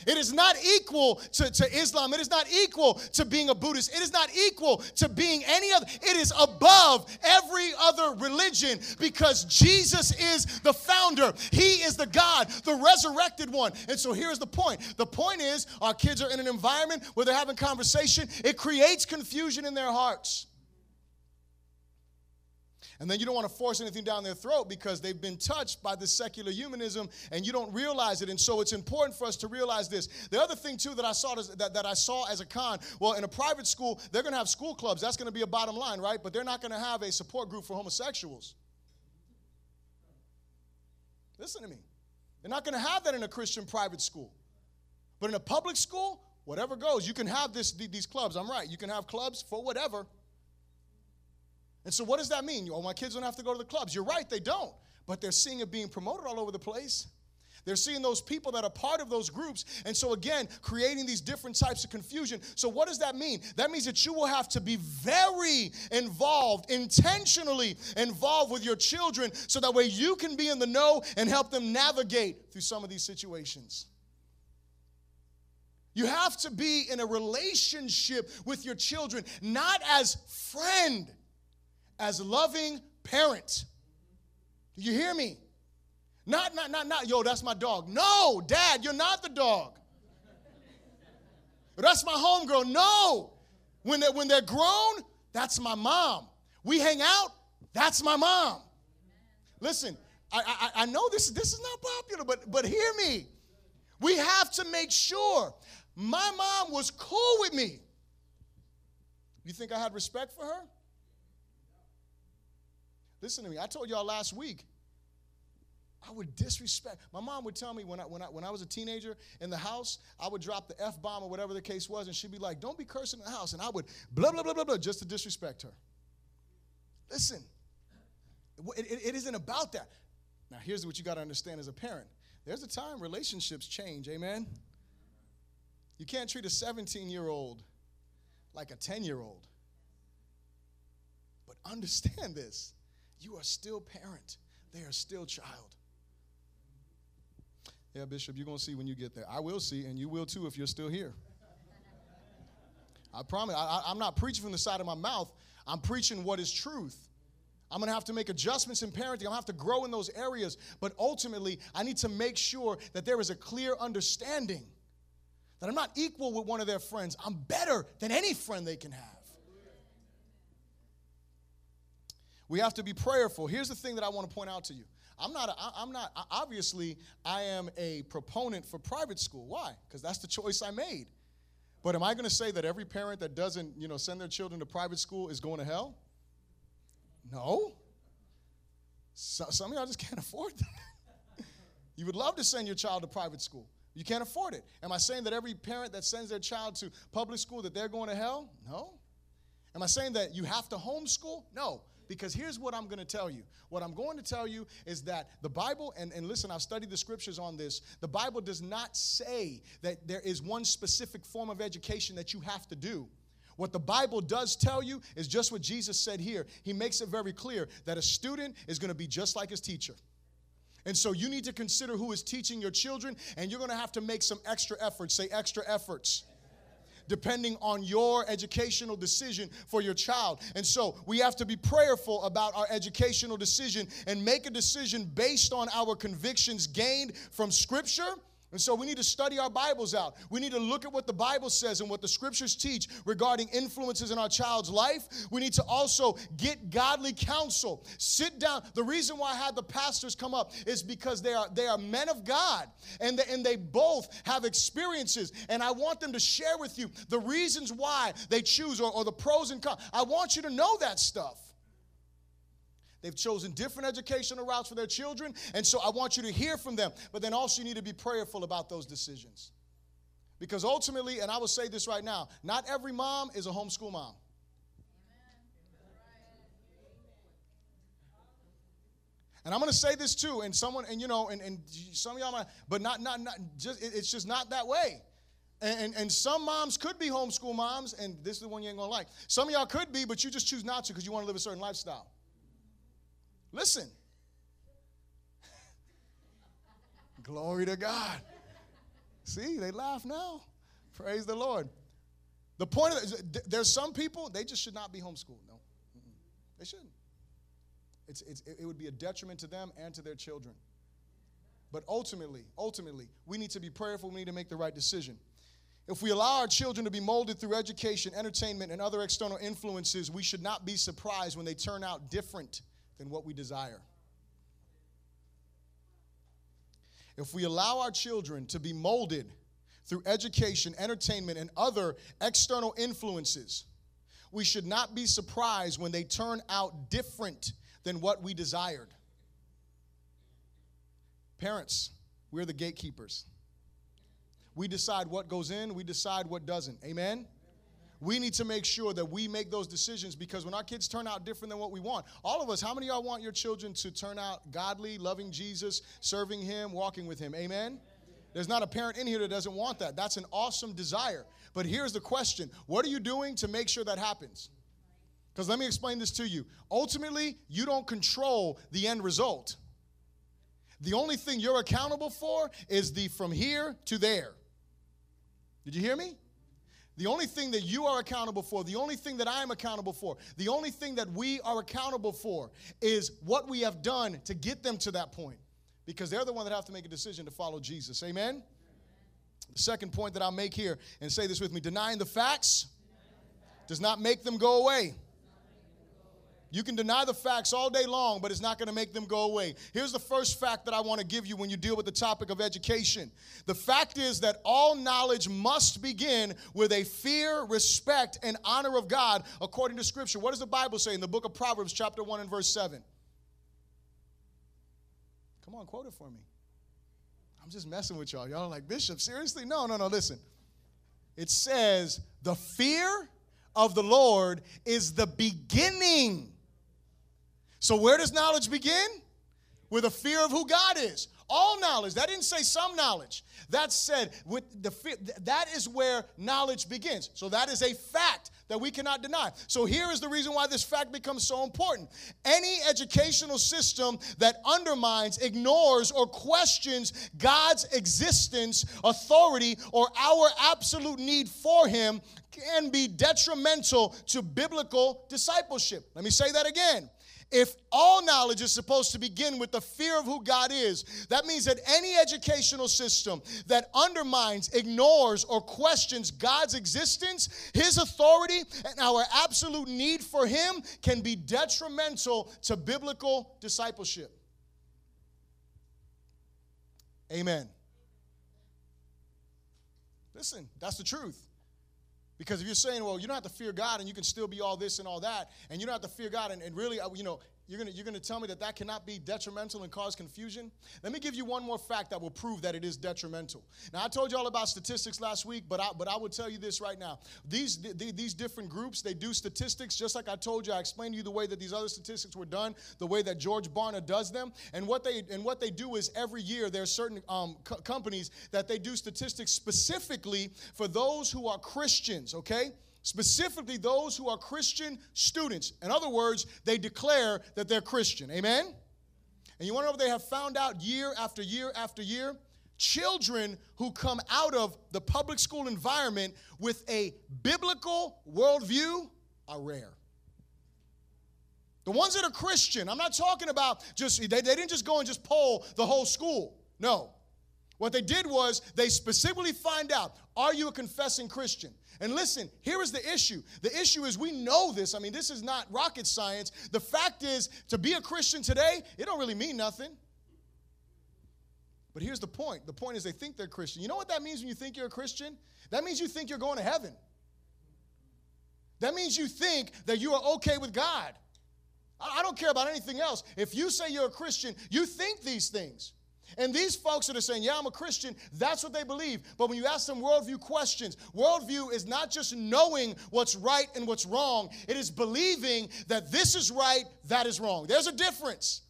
It is not equal to, to Islam. It is not equal to being a Buddhist. It is not equal to being any other. It is above every other religion because Jesus is the founder. He is the God, the resurrected one. And so here's the point the point is our kids are in an environment where they're having conversation, it creates confusion in their hearts. And then you don't want to force anything down their throat because they've been touched by the secular humanism and you don't realize it. And so it's important for us to realize this. The other thing, too, that I saw as, that, that I saw as a con, well, in a private school, they're going to have school clubs. That's going to be a bottom line, right? But they're not going to have a support group for homosexuals. Listen to me. They're not going to have that in a Christian private school. But in a public school, whatever goes, you can have this, these clubs. I'm right. You can have clubs for whatever. And so, what does that mean? Oh, my kids don't have to go to the clubs. You're right, they don't. But they're seeing it being promoted all over the place. They're seeing those people that are part of those groups. And so, again, creating these different types of confusion. So, what does that mean? That means that you will have to be very involved, intentionally involved with your children, so that way you can be in the know and help them navigate through some of these situations. You have to be in a relationship with your children, not as friend as loving parent. Do you hear me? Not, not, not, not, yo, that's my dog. No, dad, you're not the dog. That's my homegirl. No. When they're, when they're grown, that's my mom. We hang out, that's my mom. Listen, I, I, I know this, this is not popular, but, but hear me. We have to make sure my mom was cool with me. You think I had respect for her? Listen to me. I told y'all last week, I would disrespect. My mom would tell me when I, when I, when I was a teenager in the house, I would drop the F bomb or whatever the case was, and she'd be like, Don't be cursing in the house. And I would blah, blah, blah, blah, blah, just to disrespect her. Listen, it, it, it isn't about that. Now, here's what you got to understand as a parent there's a time relationships change, amen? You can't treat a 17 year old like a 10 year old. But understand this you are still parent. They are still child. Yeah, Bishop, you're going to see when you get there. I will see, and you will too if you're still here. I promise. I, am not preaching from the side of my mouth. I'm preaching what is truth. I'm going to have to make adjustments in parenting. I'm going to have to grow in those areas. But ultimately, I need to make sure that there is a clear understanding that I'm not equal with one of their friends. I'm better than any friend they can have. We have to be prayerful. Here's the thing that I want to point out to you. I'm not, i am not, obviously, I am a proponent for private school. Why? Because that's the choice I made. But am I going to say that every parent that doesn't, you know, send their children to private school is going to hell? No. So, some of y'all just can't afford that. you would love to send your child to private school. You can't afford it. Am I saying that every parent that sends their child to public school that they're going to hell? No. Am I saying that you have to homeschool? No. Because here's what I'm going to tell you. What I'm going to tell you is that the Bible, and, and listen, I've studied the scriptures on this. The Bible does not say that there is one specific form of education that you have to do. What the Bible does tell you is just what Jesus said here. He makes it very clear that a student is going to be just like his teacher. And so you need to consider who is teaching your children, and you're going to have to make some extra efforts. Say extra efforts depending on your educational decision for your child. And so we have to be prayerful about our educational decision and make a decision based on our convictions gained from Scripture and so we need to study our Bibles out. We need to look at what the Bible says and what the scriptures teach regarding influences in our child's life. We need to also get godly counsel. Sit down. The reason why I had the pastors come up is because they are they are men of God and they, and they both have experiences and I want them to share with you the reasons why they choose or, or the pros and cons. I want you to know that stuff. They've chosen different educational routes for their children, and so I want you to hear from them. But then also, you need to be prayerful about those decisions. Because ultimately, and I will say this right now, not every mom is a homeschool mom. And I'm going to say this too, and someone, and you know, and, and some of y'all might, but not, not, not, just, it's just not that way. And, and, and, some moms could be homeschool moms, and this is the one you ain't going to like. Some of y'all could be, but you just choose not to because you want to live a certain lifestyle. Listen. Glory to God. See, they laugh now. Praise the Lord. The point of it, there's some people, they just should not be homeschooled. No, they shouldn't. It's, it's, it would be a detriment to them and to their children. But ultimately, ultimately, we need to be prayerful. We need to make the right decision. If we allow our children to be molded through education, entertainment, and other external influences, we should not be surprised when they turn out different than what we desire. If we allow our children to be molded through education, entertainment, and other external influences, we should not be surprised when they turn out different than what we desired. Parents, we're the gatekeepers. We decide what goes in, we decide what doesn't. Amen? We need to make sure that we make those decisions because when our kids turn out different than what we want, all of us, how many of y'all want your children to turn out godly, loving Jesus, serving Him, walking with Him? Amen? There's not a parent in here that doesn't want that. That's an awesome desire. But here's the question What are you doing to make sure that happens? Because let me explain this to you. Ultimately, you don't control the end result. The only thing you're accountable for is the from here to there. Did you hear me? The only thing that you are accountable for, the only thing that I am accountable for, the only thing that we are accountable for is what we have done to get them to that point. Because they're the one that have to make a decision to follow Jesus. Amen? The second point that I'll make here, and say this with me denying the facts does not make them go away. You can deny the facts all day long, but it's not going to make them go away. Here's the first fact that I want to give you when you deal with the topic of education. The fact is that all knowledge must begin with a fear, respect, and honor of God according to Scripture. What does the Bible say in the book of Proverbs, chapter 1 and verse 7? Come on, quote it for me. I'm just messing with y'all. Y'all like, Bishop, seriously? No, no, no, listen. It says, the fear of the Lord is the beginning so, where does knowledge begin? With a fear of who God is. All knowledge. That didn't say some knowledge. That said, with the fear, that is where knowledge begins. So that is a fact that we cannot deny. So here is the reason why this fact becomes so important. Any educational system that undermines, ignores, or questions God's existence, authority, or our absolute need for Him can be detrimental to biblical discipleship. Let me say that again. If all knowledge is supposed to begin with the fear of who God is, that means that any educational system that undermines, ignores, or questions God's existence, His authority, and our absolute need for Him can be detrimental to biblical discipleship. Amen. Listen, that's the truth. Because if you're saying, well, you don't have to fear God and you can still be all this and all that, and you don't have to fear God, and, and really, uh, you know, you're going you're gonna tell me that that cannot be detrimental and cause confusion? Let me give you one more fact that will prove that it is detrimental. Now, I told you all about statistics last week, but I, but I will tell you this right now. These, the, these different groups, they do statistics just like I told you. I explained to you the way that these other statistics were done, the way that George Barna does them. And what they, and what they do is every year there are certain um, co- companies that they do statistics specifically for those who are Christians, okay? Specifically those who are Christian students. In other words, they declare that they're Christian. Amen? And you want to know what they have found out year after year after year? Children who come out of the public school environment with a biblical worldview are rare. The ones that are Christian, I'm not talking about just, they, they didn't just go and just poll the whole school. No. What they did was they specifically find out are you a confessing Christian? And listen, here is the issue. The issue is we know this. I mean, this is not rocket science. The fact is, to be a Christian today, it don't really mean nothing. But here's the point. The point is they think they're Christian. You know what that means when you think you're a Christian? That means you think you're going to heaven. That means you think that you are okay with God. I don't care about anything else. If you say you're a Christian, you think these things. And these folks that are saying, Yeah, I'm a Christian, that's what they believe. But when you ask them worldview questions, worldview is not just knowing what's right and what's wrong, it is believing that this is right, that is wrong. There's a difference.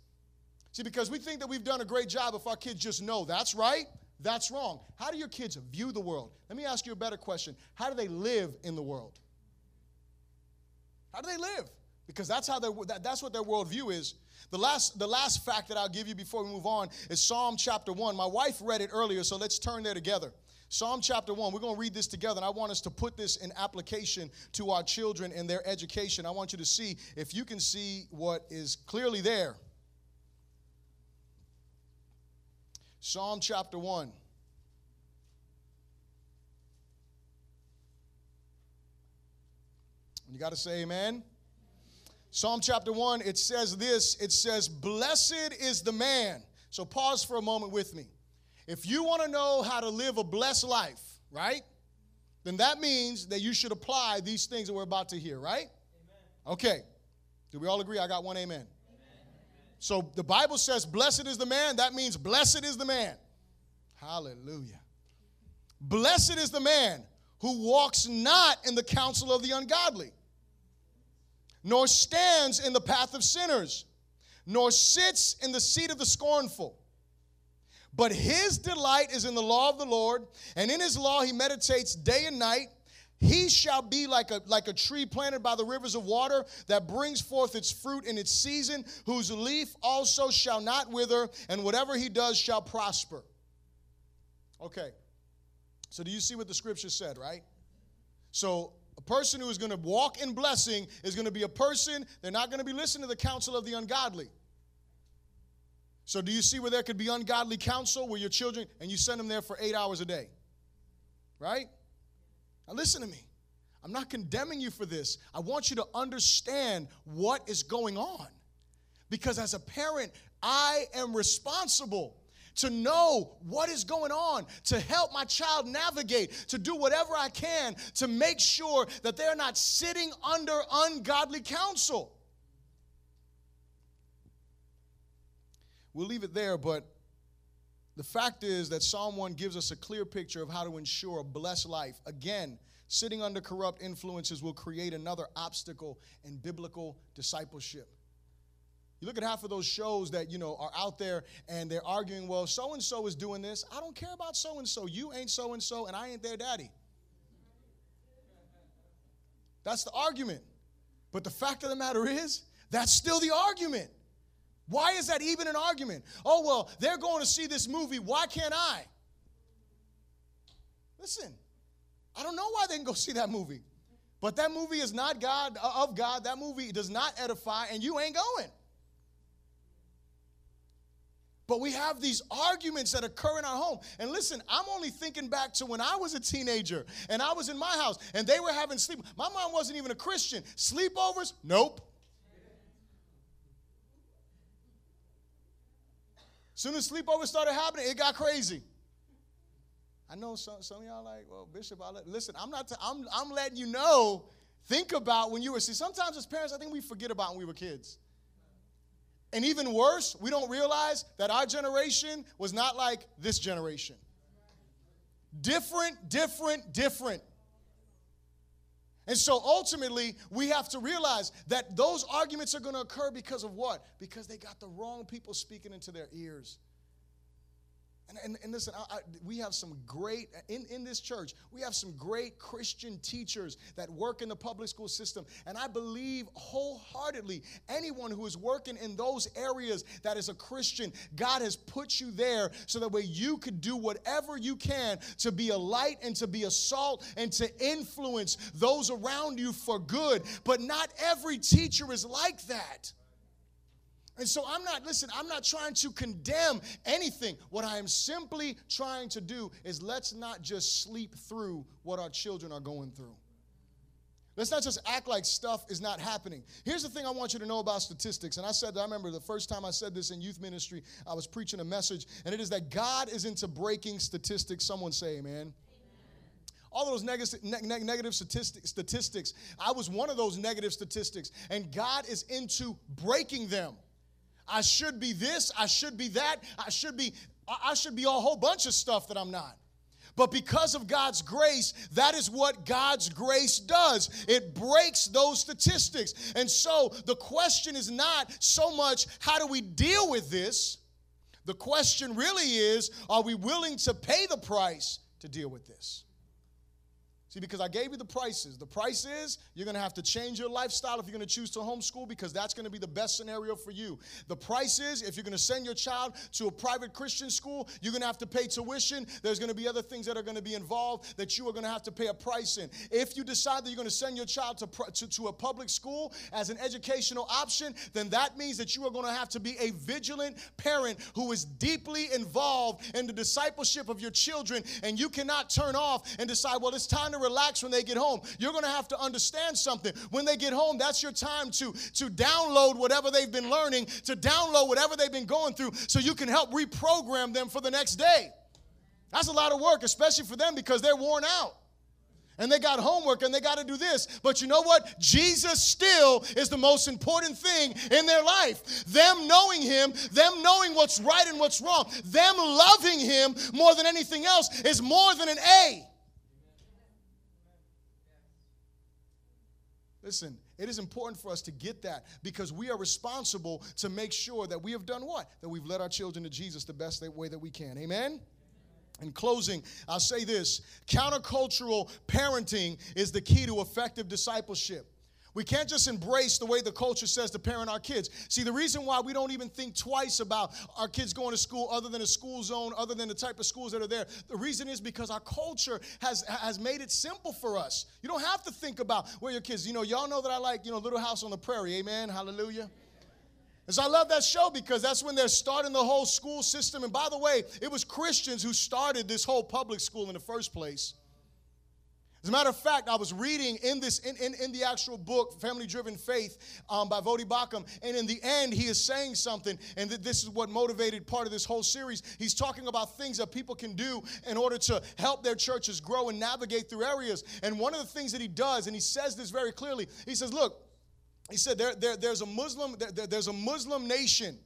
See, because we think that we've done a great job if our kids just know that's right, that's wrong. How do your kids view the world? Let me ask you a better question How do they live in the world? How do they live? Because that's how that, that's what their worldview is. The last, the last fact that I'll give you before we move on is Psalm chapter 1. My wife read it earlier, so let's turn there together. Psalm chapter 1, we're going to read this together, and I want us to put this in application to our children and their education. I want you to see if you can see what is clearly there. Psalm chapter 1. You got to say amen. Psalm chapter 1, it says this it says, Blessed is the man. So pause for a moment with me. If you want to know how to live a blessed life, right? Then that means that you should apply these things that we're about to hear, right? Amen. Okay. Do we all agree? I got one amen. amen. So the Bible says, Blessed is the man. That means blessed is the man. Hallelujah. Blessed is the man who walks not in the counsel of the ungodly nor stands in the path of sinners, nor sits in the seat of the scornful. But his delight is in the law of the Lord, and in his law he meditates day and night. He shall be like a, like a tree planted by the rivers of water that brings forth its fruit in its season, whose leaf also shall not wither, and whatever he does shall prosper. Okay, so do you see what the scripture said, right? So a person who is going to walk in blessing is going to be a person, they're not going to be listening to the counsel of the ungodly. So, do you see where there could be ungodly counsel where your children, and you send them there for eight hours a day? Right? Now, listen to me. I'm not condemning you for this. I want you to understand what is going on. Because as a parent, I am responsible to know what is going on, to help my child navigate, to do whatever I can to make sure that they're not sitting under ungodly counsel. We'll leave it there, but the fact is that Psalm 1 gives us a clear picture of how to ensure a blessed life. Again, sitting under corrupt influences will create another obstacle in biblical discipleship. You look at half of those shows that, you know, are out there and they're arguing, well, so and so is doing this. I don't care about so and so. You ain't so and so, and I ain't their daddy. That's the argument. But the fact of the matter is, that's still the argument. Why is that even an argument? Oh, well, they're going to see this movie. Why can't I? Listen, I don't know why they can go see that movie. But that movie is not God uh, of God. That movie does not edify, and you ain't going. But we have these arguments that occur in our home. And listen, I'm only thinking back to when I was a teenager and I was in my house and they were having sleep. My mom wasn't even a Christian. Sleepovers? Nope. Soon as sleepovers started happening, it got crazy. I know some, some of y'all like, well, Bishop, I let, listen, I'm not, i I'm, I'm letting you know, think about when you were, see, sometimes as parents, I think we forget about when we were kids. And even worse, we don't realize that our generation was not like this generation. Different, different, different. And so ultimately, we have to realize that those arguments are going to occur because of what? Because they got the wrong people speaking into their ears. And, and, and listen, I, I, we have some great, in, in this church, we have some great Christian teachers that work in the public school system. And I believe wholeheartedly anyone who is working in those areas that is a Christian, God has put you there so that way you could do whatever you can to be a light and to be a salt and to influence those around you for good. But not every teacher is like that. And so I'm not, listen, I'm not trying to condemn anything. What I am simply trying to do is let's not just sleep through what our children are going through. Let's not just act like stuff is not happening. Here's the thing I want you to know about statistics. And I said, I remember the first time I said this in youth ministry, I was preaching a message, and it is that God is into breaking statistics. Someone say, amen all those negative, negative statistics, statistics. I was one of those negative statistics, and God is into breaking them. I should be this, I should be that, I should be I should be a whole bunch of stuff that I'm not. But because of God's grace, that is what God's grace does. It breaks those statistics. And so the question is not so much how do we deal with this? The question really is are we willing to pay the price to deal with this? See, because I gave you the prices. The price is you're going to have to change your lifestyle if you're going to choose to homeschool because that's going to be the best scenario for you. The price is if you're going to send your child to a private Christian school, you're going to have to pay tuition. There's going to be other things that are going to be involved that you are going to have to pay a price in. If you decide that you're going to send your child to, to, to a public school as an educational option, then that means that you are going to have to be a vigilant parent who is deeply involved in the discipleship of your children, and you cannot turn off and decide, well, it's time to relax when they get home. You're going to have to understand something. When they get home, that's your time to, to download whatever they've been learning, to download whatever they've been going through, so you can help reprogram them for the next day. That's a lot of work, especially for them because they're worn out. And they got homework and they got to do this. But you know what? Jesus still is the most important thing in their life. Them knowing Him, them knowing what's right and what's wrong, them loving Him more than anything else is more than an A. Listen, it is important for us to get that because we are responsible to make sure that we have done what? That we've led our children to Jesus the best way that we can. Amen? In closing, I'll say this countercultural parenting is the key to effective discipleship. We can't just embrace the way the culture says to parent our kids. See, the reason why we don't even think twice about our kids going to school other than a school zone, other than the type of schools that are there, the reason is because our culture has, has made it simple for us. You don't have to think about where your kids, you know, y'all know that I like, you know, Little House on the Prairie, amen, hallelujah. So I love that show because that's when they're starting the whole school system. And by the way, it was Christians who started this whole public school in the first place. As a matter of fact, I was reading in this in, in, in the actual book, Family Driven Faith um, by Voddie Baucham, and in the end, he is saying something, and th- this is what motivated part of this whole series. He's talking about things that people can do in order to help their churches grow and navigate through areas. And one of the things that he does, and he says this very clearly, he says, "Look, he said there, there there's a Muslim there, there's a Muslim nation."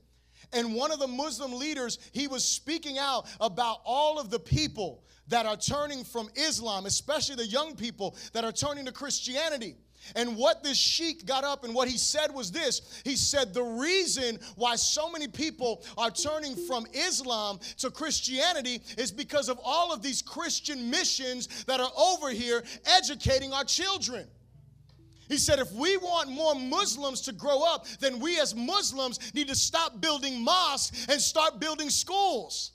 And one of the Muslim leaders, he was speaking out about all of the people that are turning from Islam, especially the young people that are turning to Christianity. And what this sheik got up and what he said was this He said, The reason why so many people are turning from Islam to Christianity is because of all of these Christian missions that are over here educating our children. He said, if we want more Muslims to grow up, then we as Muslims need to stop building mosques and start building schools.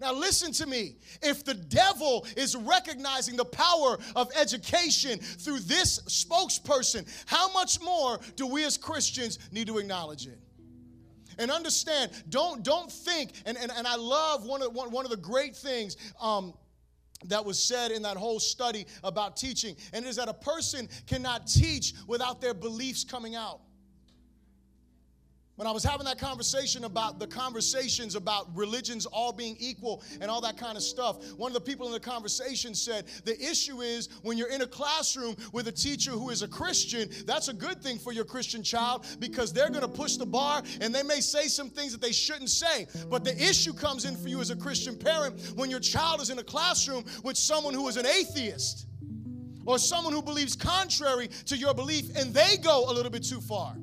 Now, listen to me. If the devil is recognizing the power of education through this spokesperson, how much more do we as Christians need to acknowledge it? And understand, don't, don't think, and, and, and I love one of, one, one of the great things. Um, that was said in that whole study about teaching, and it is that a person cannot teach without their beliefs coming out. When I was having that conversation about the conversations about religions all being equal and all that kind of stuff, one of the people in the conversation said, The issue is when you're in a classroom with a teacher who is a Christian, that's a good thing for your Christian child because they're going to push the bar and they may say some things that they shouldn't say. But the issue comes in for you as a Christian parent when your child is in a classroom with someone who is an atheist or someone who believes contrary to your belief and they go a little bit too far.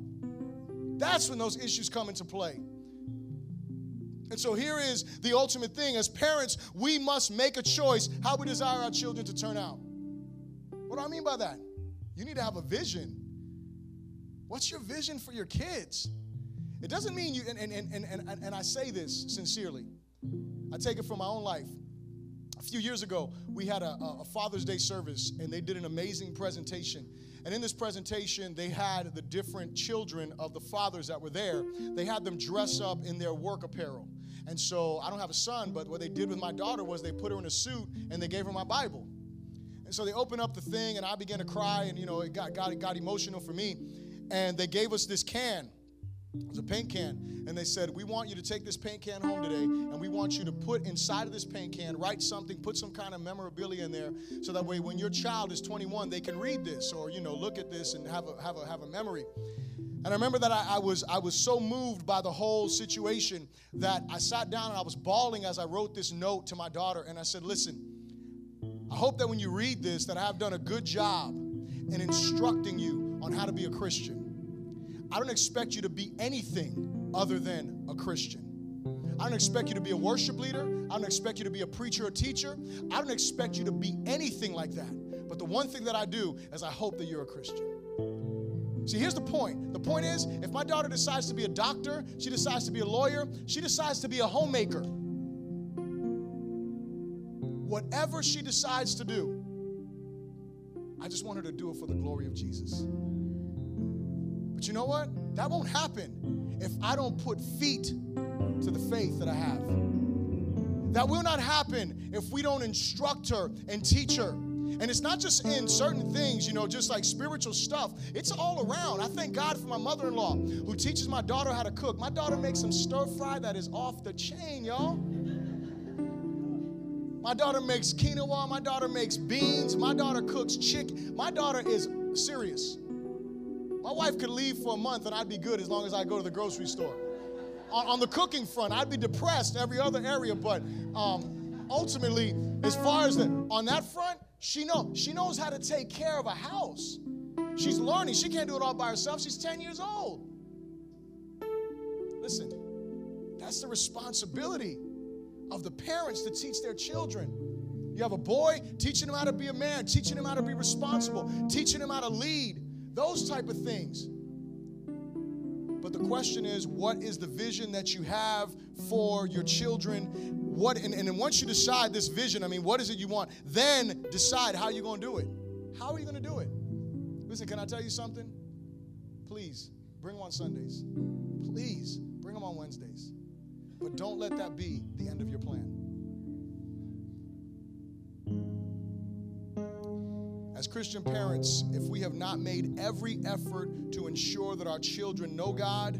That's when those issues come into play. And so here is the ultimate thing. As parents, we must make a choice how we desire our children to turn out. What do I mean by that? You need to have a vision. What's your vision for your kids? It doesn't mean you, and, and, and, and, and I say this sincerely, I take it from my own life. A few years ago, we had a, a Father's Day service, and they did an amazing presentation. And in this presentation, they had the different children of the fathers that were there. They had them dress up in their work apparel. And so I don't have a son, but what they did with my daughter was they put her in a suit and they gave her my Bible. And so they opened up the thing, and I began to cry, and you know, it got, got, it got emotional for me. And they gave us this can. It was a paint can. And they said, We want you to take this paint can home today, and we want you to put inside of this paint can, write something, put some kind of memorabilia in there, so that way when your child is 21, they can read this or, you know, look at this and have a, have a, have a memory. And I remember that I, I, was I was so moved by the whole situation that I sat down and I was bawling as I wrote this note to my daughter, and I said, "Listen, I hope that when you read this, that I have done a good job in instructing you on how to be a Christian. I don't expect you to be anything other than a Christian. I don't expect you to be a worship leader. I don't expect you to be a preacher or teacher. I don't expect you to be anything like that. But the one thing that I do is I hope that you're a Christian. See, here's the point. The point is, if my daughter decides to be a doctor, she decides to be a lawyer, she decides to be a homemaker. Whatever she decides to do, I just want her to do it for the glory of Jesus. But you know what? That won't happen if I don't put feet to the faith that I have. That will not happen if we don't instruct her and teach her. And it's not just in certain things, you know, just like spiritual stuff. It's all around. I thank God for my mother in law who teaches my daughter how to cook. My daughter makes some stir fry that is off the chain, y'all. My daughter makes quinoa. My daughter makes beans. My daughter cooks chicken. My daughter is serious. My wife could leave for a month and I'd be good as long as I go to the grocery store. On, on the cooking front, I'd be depressed every other area, but um, ultimately, as far as the, on that front, she know she knows how to take care of a house. She's learning. She can't do it all by herself. She's 10 years old. Listen, that's the responsibility of the parents to teach their children. You have a boy, teaching him how to be a man, teaching him how to be responsible, teaching him how to lead those type of things. But the question is, what is the vision that you have for your children? What and, and once you decide this vision, I mean, what is it you want? Then decide how you're gonna do it. How are you gonna do it? Listen, can I tell you something? Please bring them on Sundays. Please bring them on Wednesdays. But don't let that be the end of your plan. As Christian parents, if we have not made every effort to ensure that our children know God,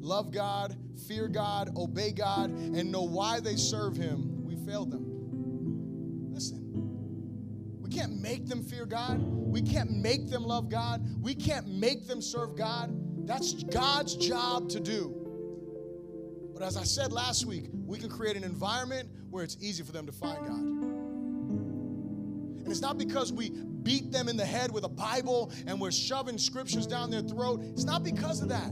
love God, fear God, obey God, and know why they serve Him, we failed them. Listen, we can't make them fear God. We can't make them love God. We can't make them serve God. That's God's job to do. But as I said last week, we can create an environment where it's easy for them to find God. And it's not because we beat them in the head with a Bible and we're shoving scriptures down their throat. It's not because of that.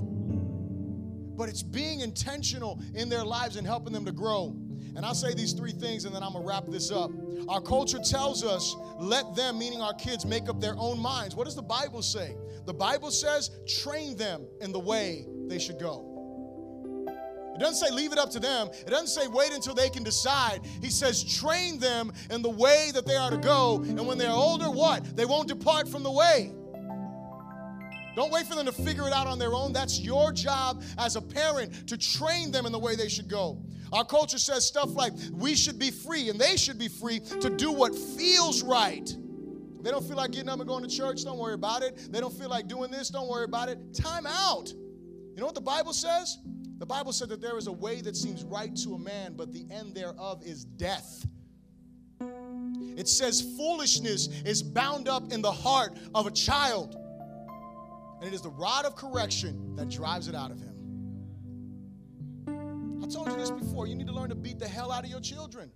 But it's being intentional in their lives and helping them to grow. And I'll say these three things and then I'm to wrap this up. Our culture tells us, let them, meaning our kids, make up their own minds. What does the Bible say? The Bible says, train them in the way they should go. It doesn't say leave it up to them. It doesn't say wait until they can decide. He says train them in the way that they are to go. And when they're older, what? They won't depart from the way. Don't wait for them to figure it out on their own. That's your job as a parent to train them in the way they should go. Our culture says stuff like we should be free and they should be free to do what feels right. They don't feel like getting up and going to church, don't worry about it. They don't feel like doing this, don't worry about it. Time out. You know what the Bible says? The Bible said that there is a way that seems right to a man, but the end thereof is death. It says foolishness is bound up in the heart of a child, and it is the rod of correction that drives it out of him. I told you this before. You need to learn to beat the hell out of your children.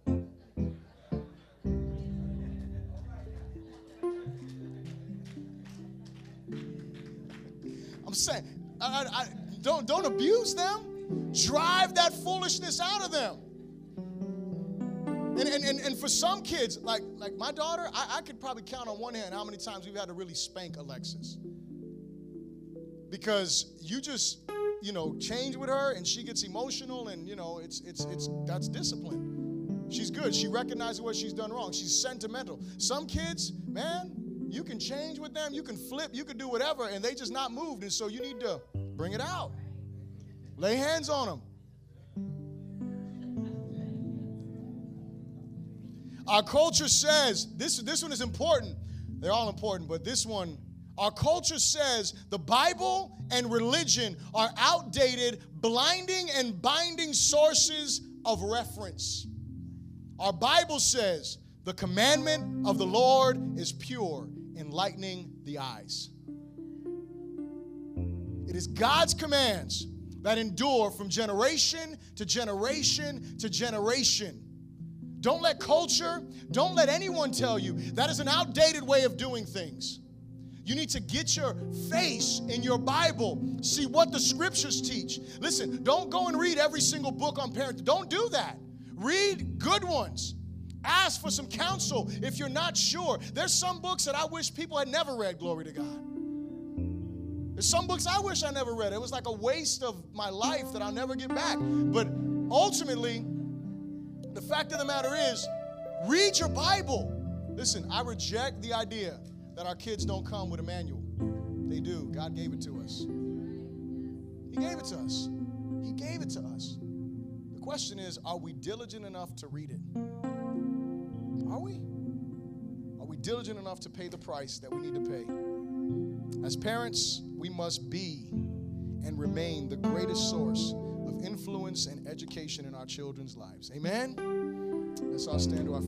I'm saying, I, I, don't, don't abuse them. Drive that foolishness out of them. And, and, and, and for some kids, like, like my daughter, I, I could probably count on one hand how many times we've had to really spank Alexis. Because you just, you know, change with her and she gets emotional and, you know, it's, it's, it's, that's discipline. She's good. She recognizes what she's done wrong. She's sentimental. Some kids, man, you can change with them, you can flip, you can do whatever, and they just not moved. And so you need to bring it out. Lay hands on them. Our culture says this, this one is important. They're all important, but this one, our culture says the Bible and religion are outdated, blinding, and binding sources of reference. Our Bible says the commandment of the Lord is pure, enlightening the eyes. It is God's commands that endure from generation to generation to generation. Don't let culture, don't let anyone tell you that is an outdated way of doing things. You need to get your face in your Bible, see what the scriptures teach. Listen, don't go and read every single book on parenting. Don't do that. Read good ones. Ask for some counsel if you're not sure. There's some books that I wish people had never read, glory to God. Some books I wish I never read. It was like a waste of my life that I'll never get back. But ultimately, the fact of the matter is, read your Bible. Listen, I reject the idea that our kids don't come with a manual. They do. God gave it to us. He gave it to us. He gave it to us. The question is are we diligent enough to read it? Are we? Are we diligent enough to pay the price that we need to pay? As parents, we must be and remain the greatest source of influence and education in our children's lives. Amen? Let's all stand to our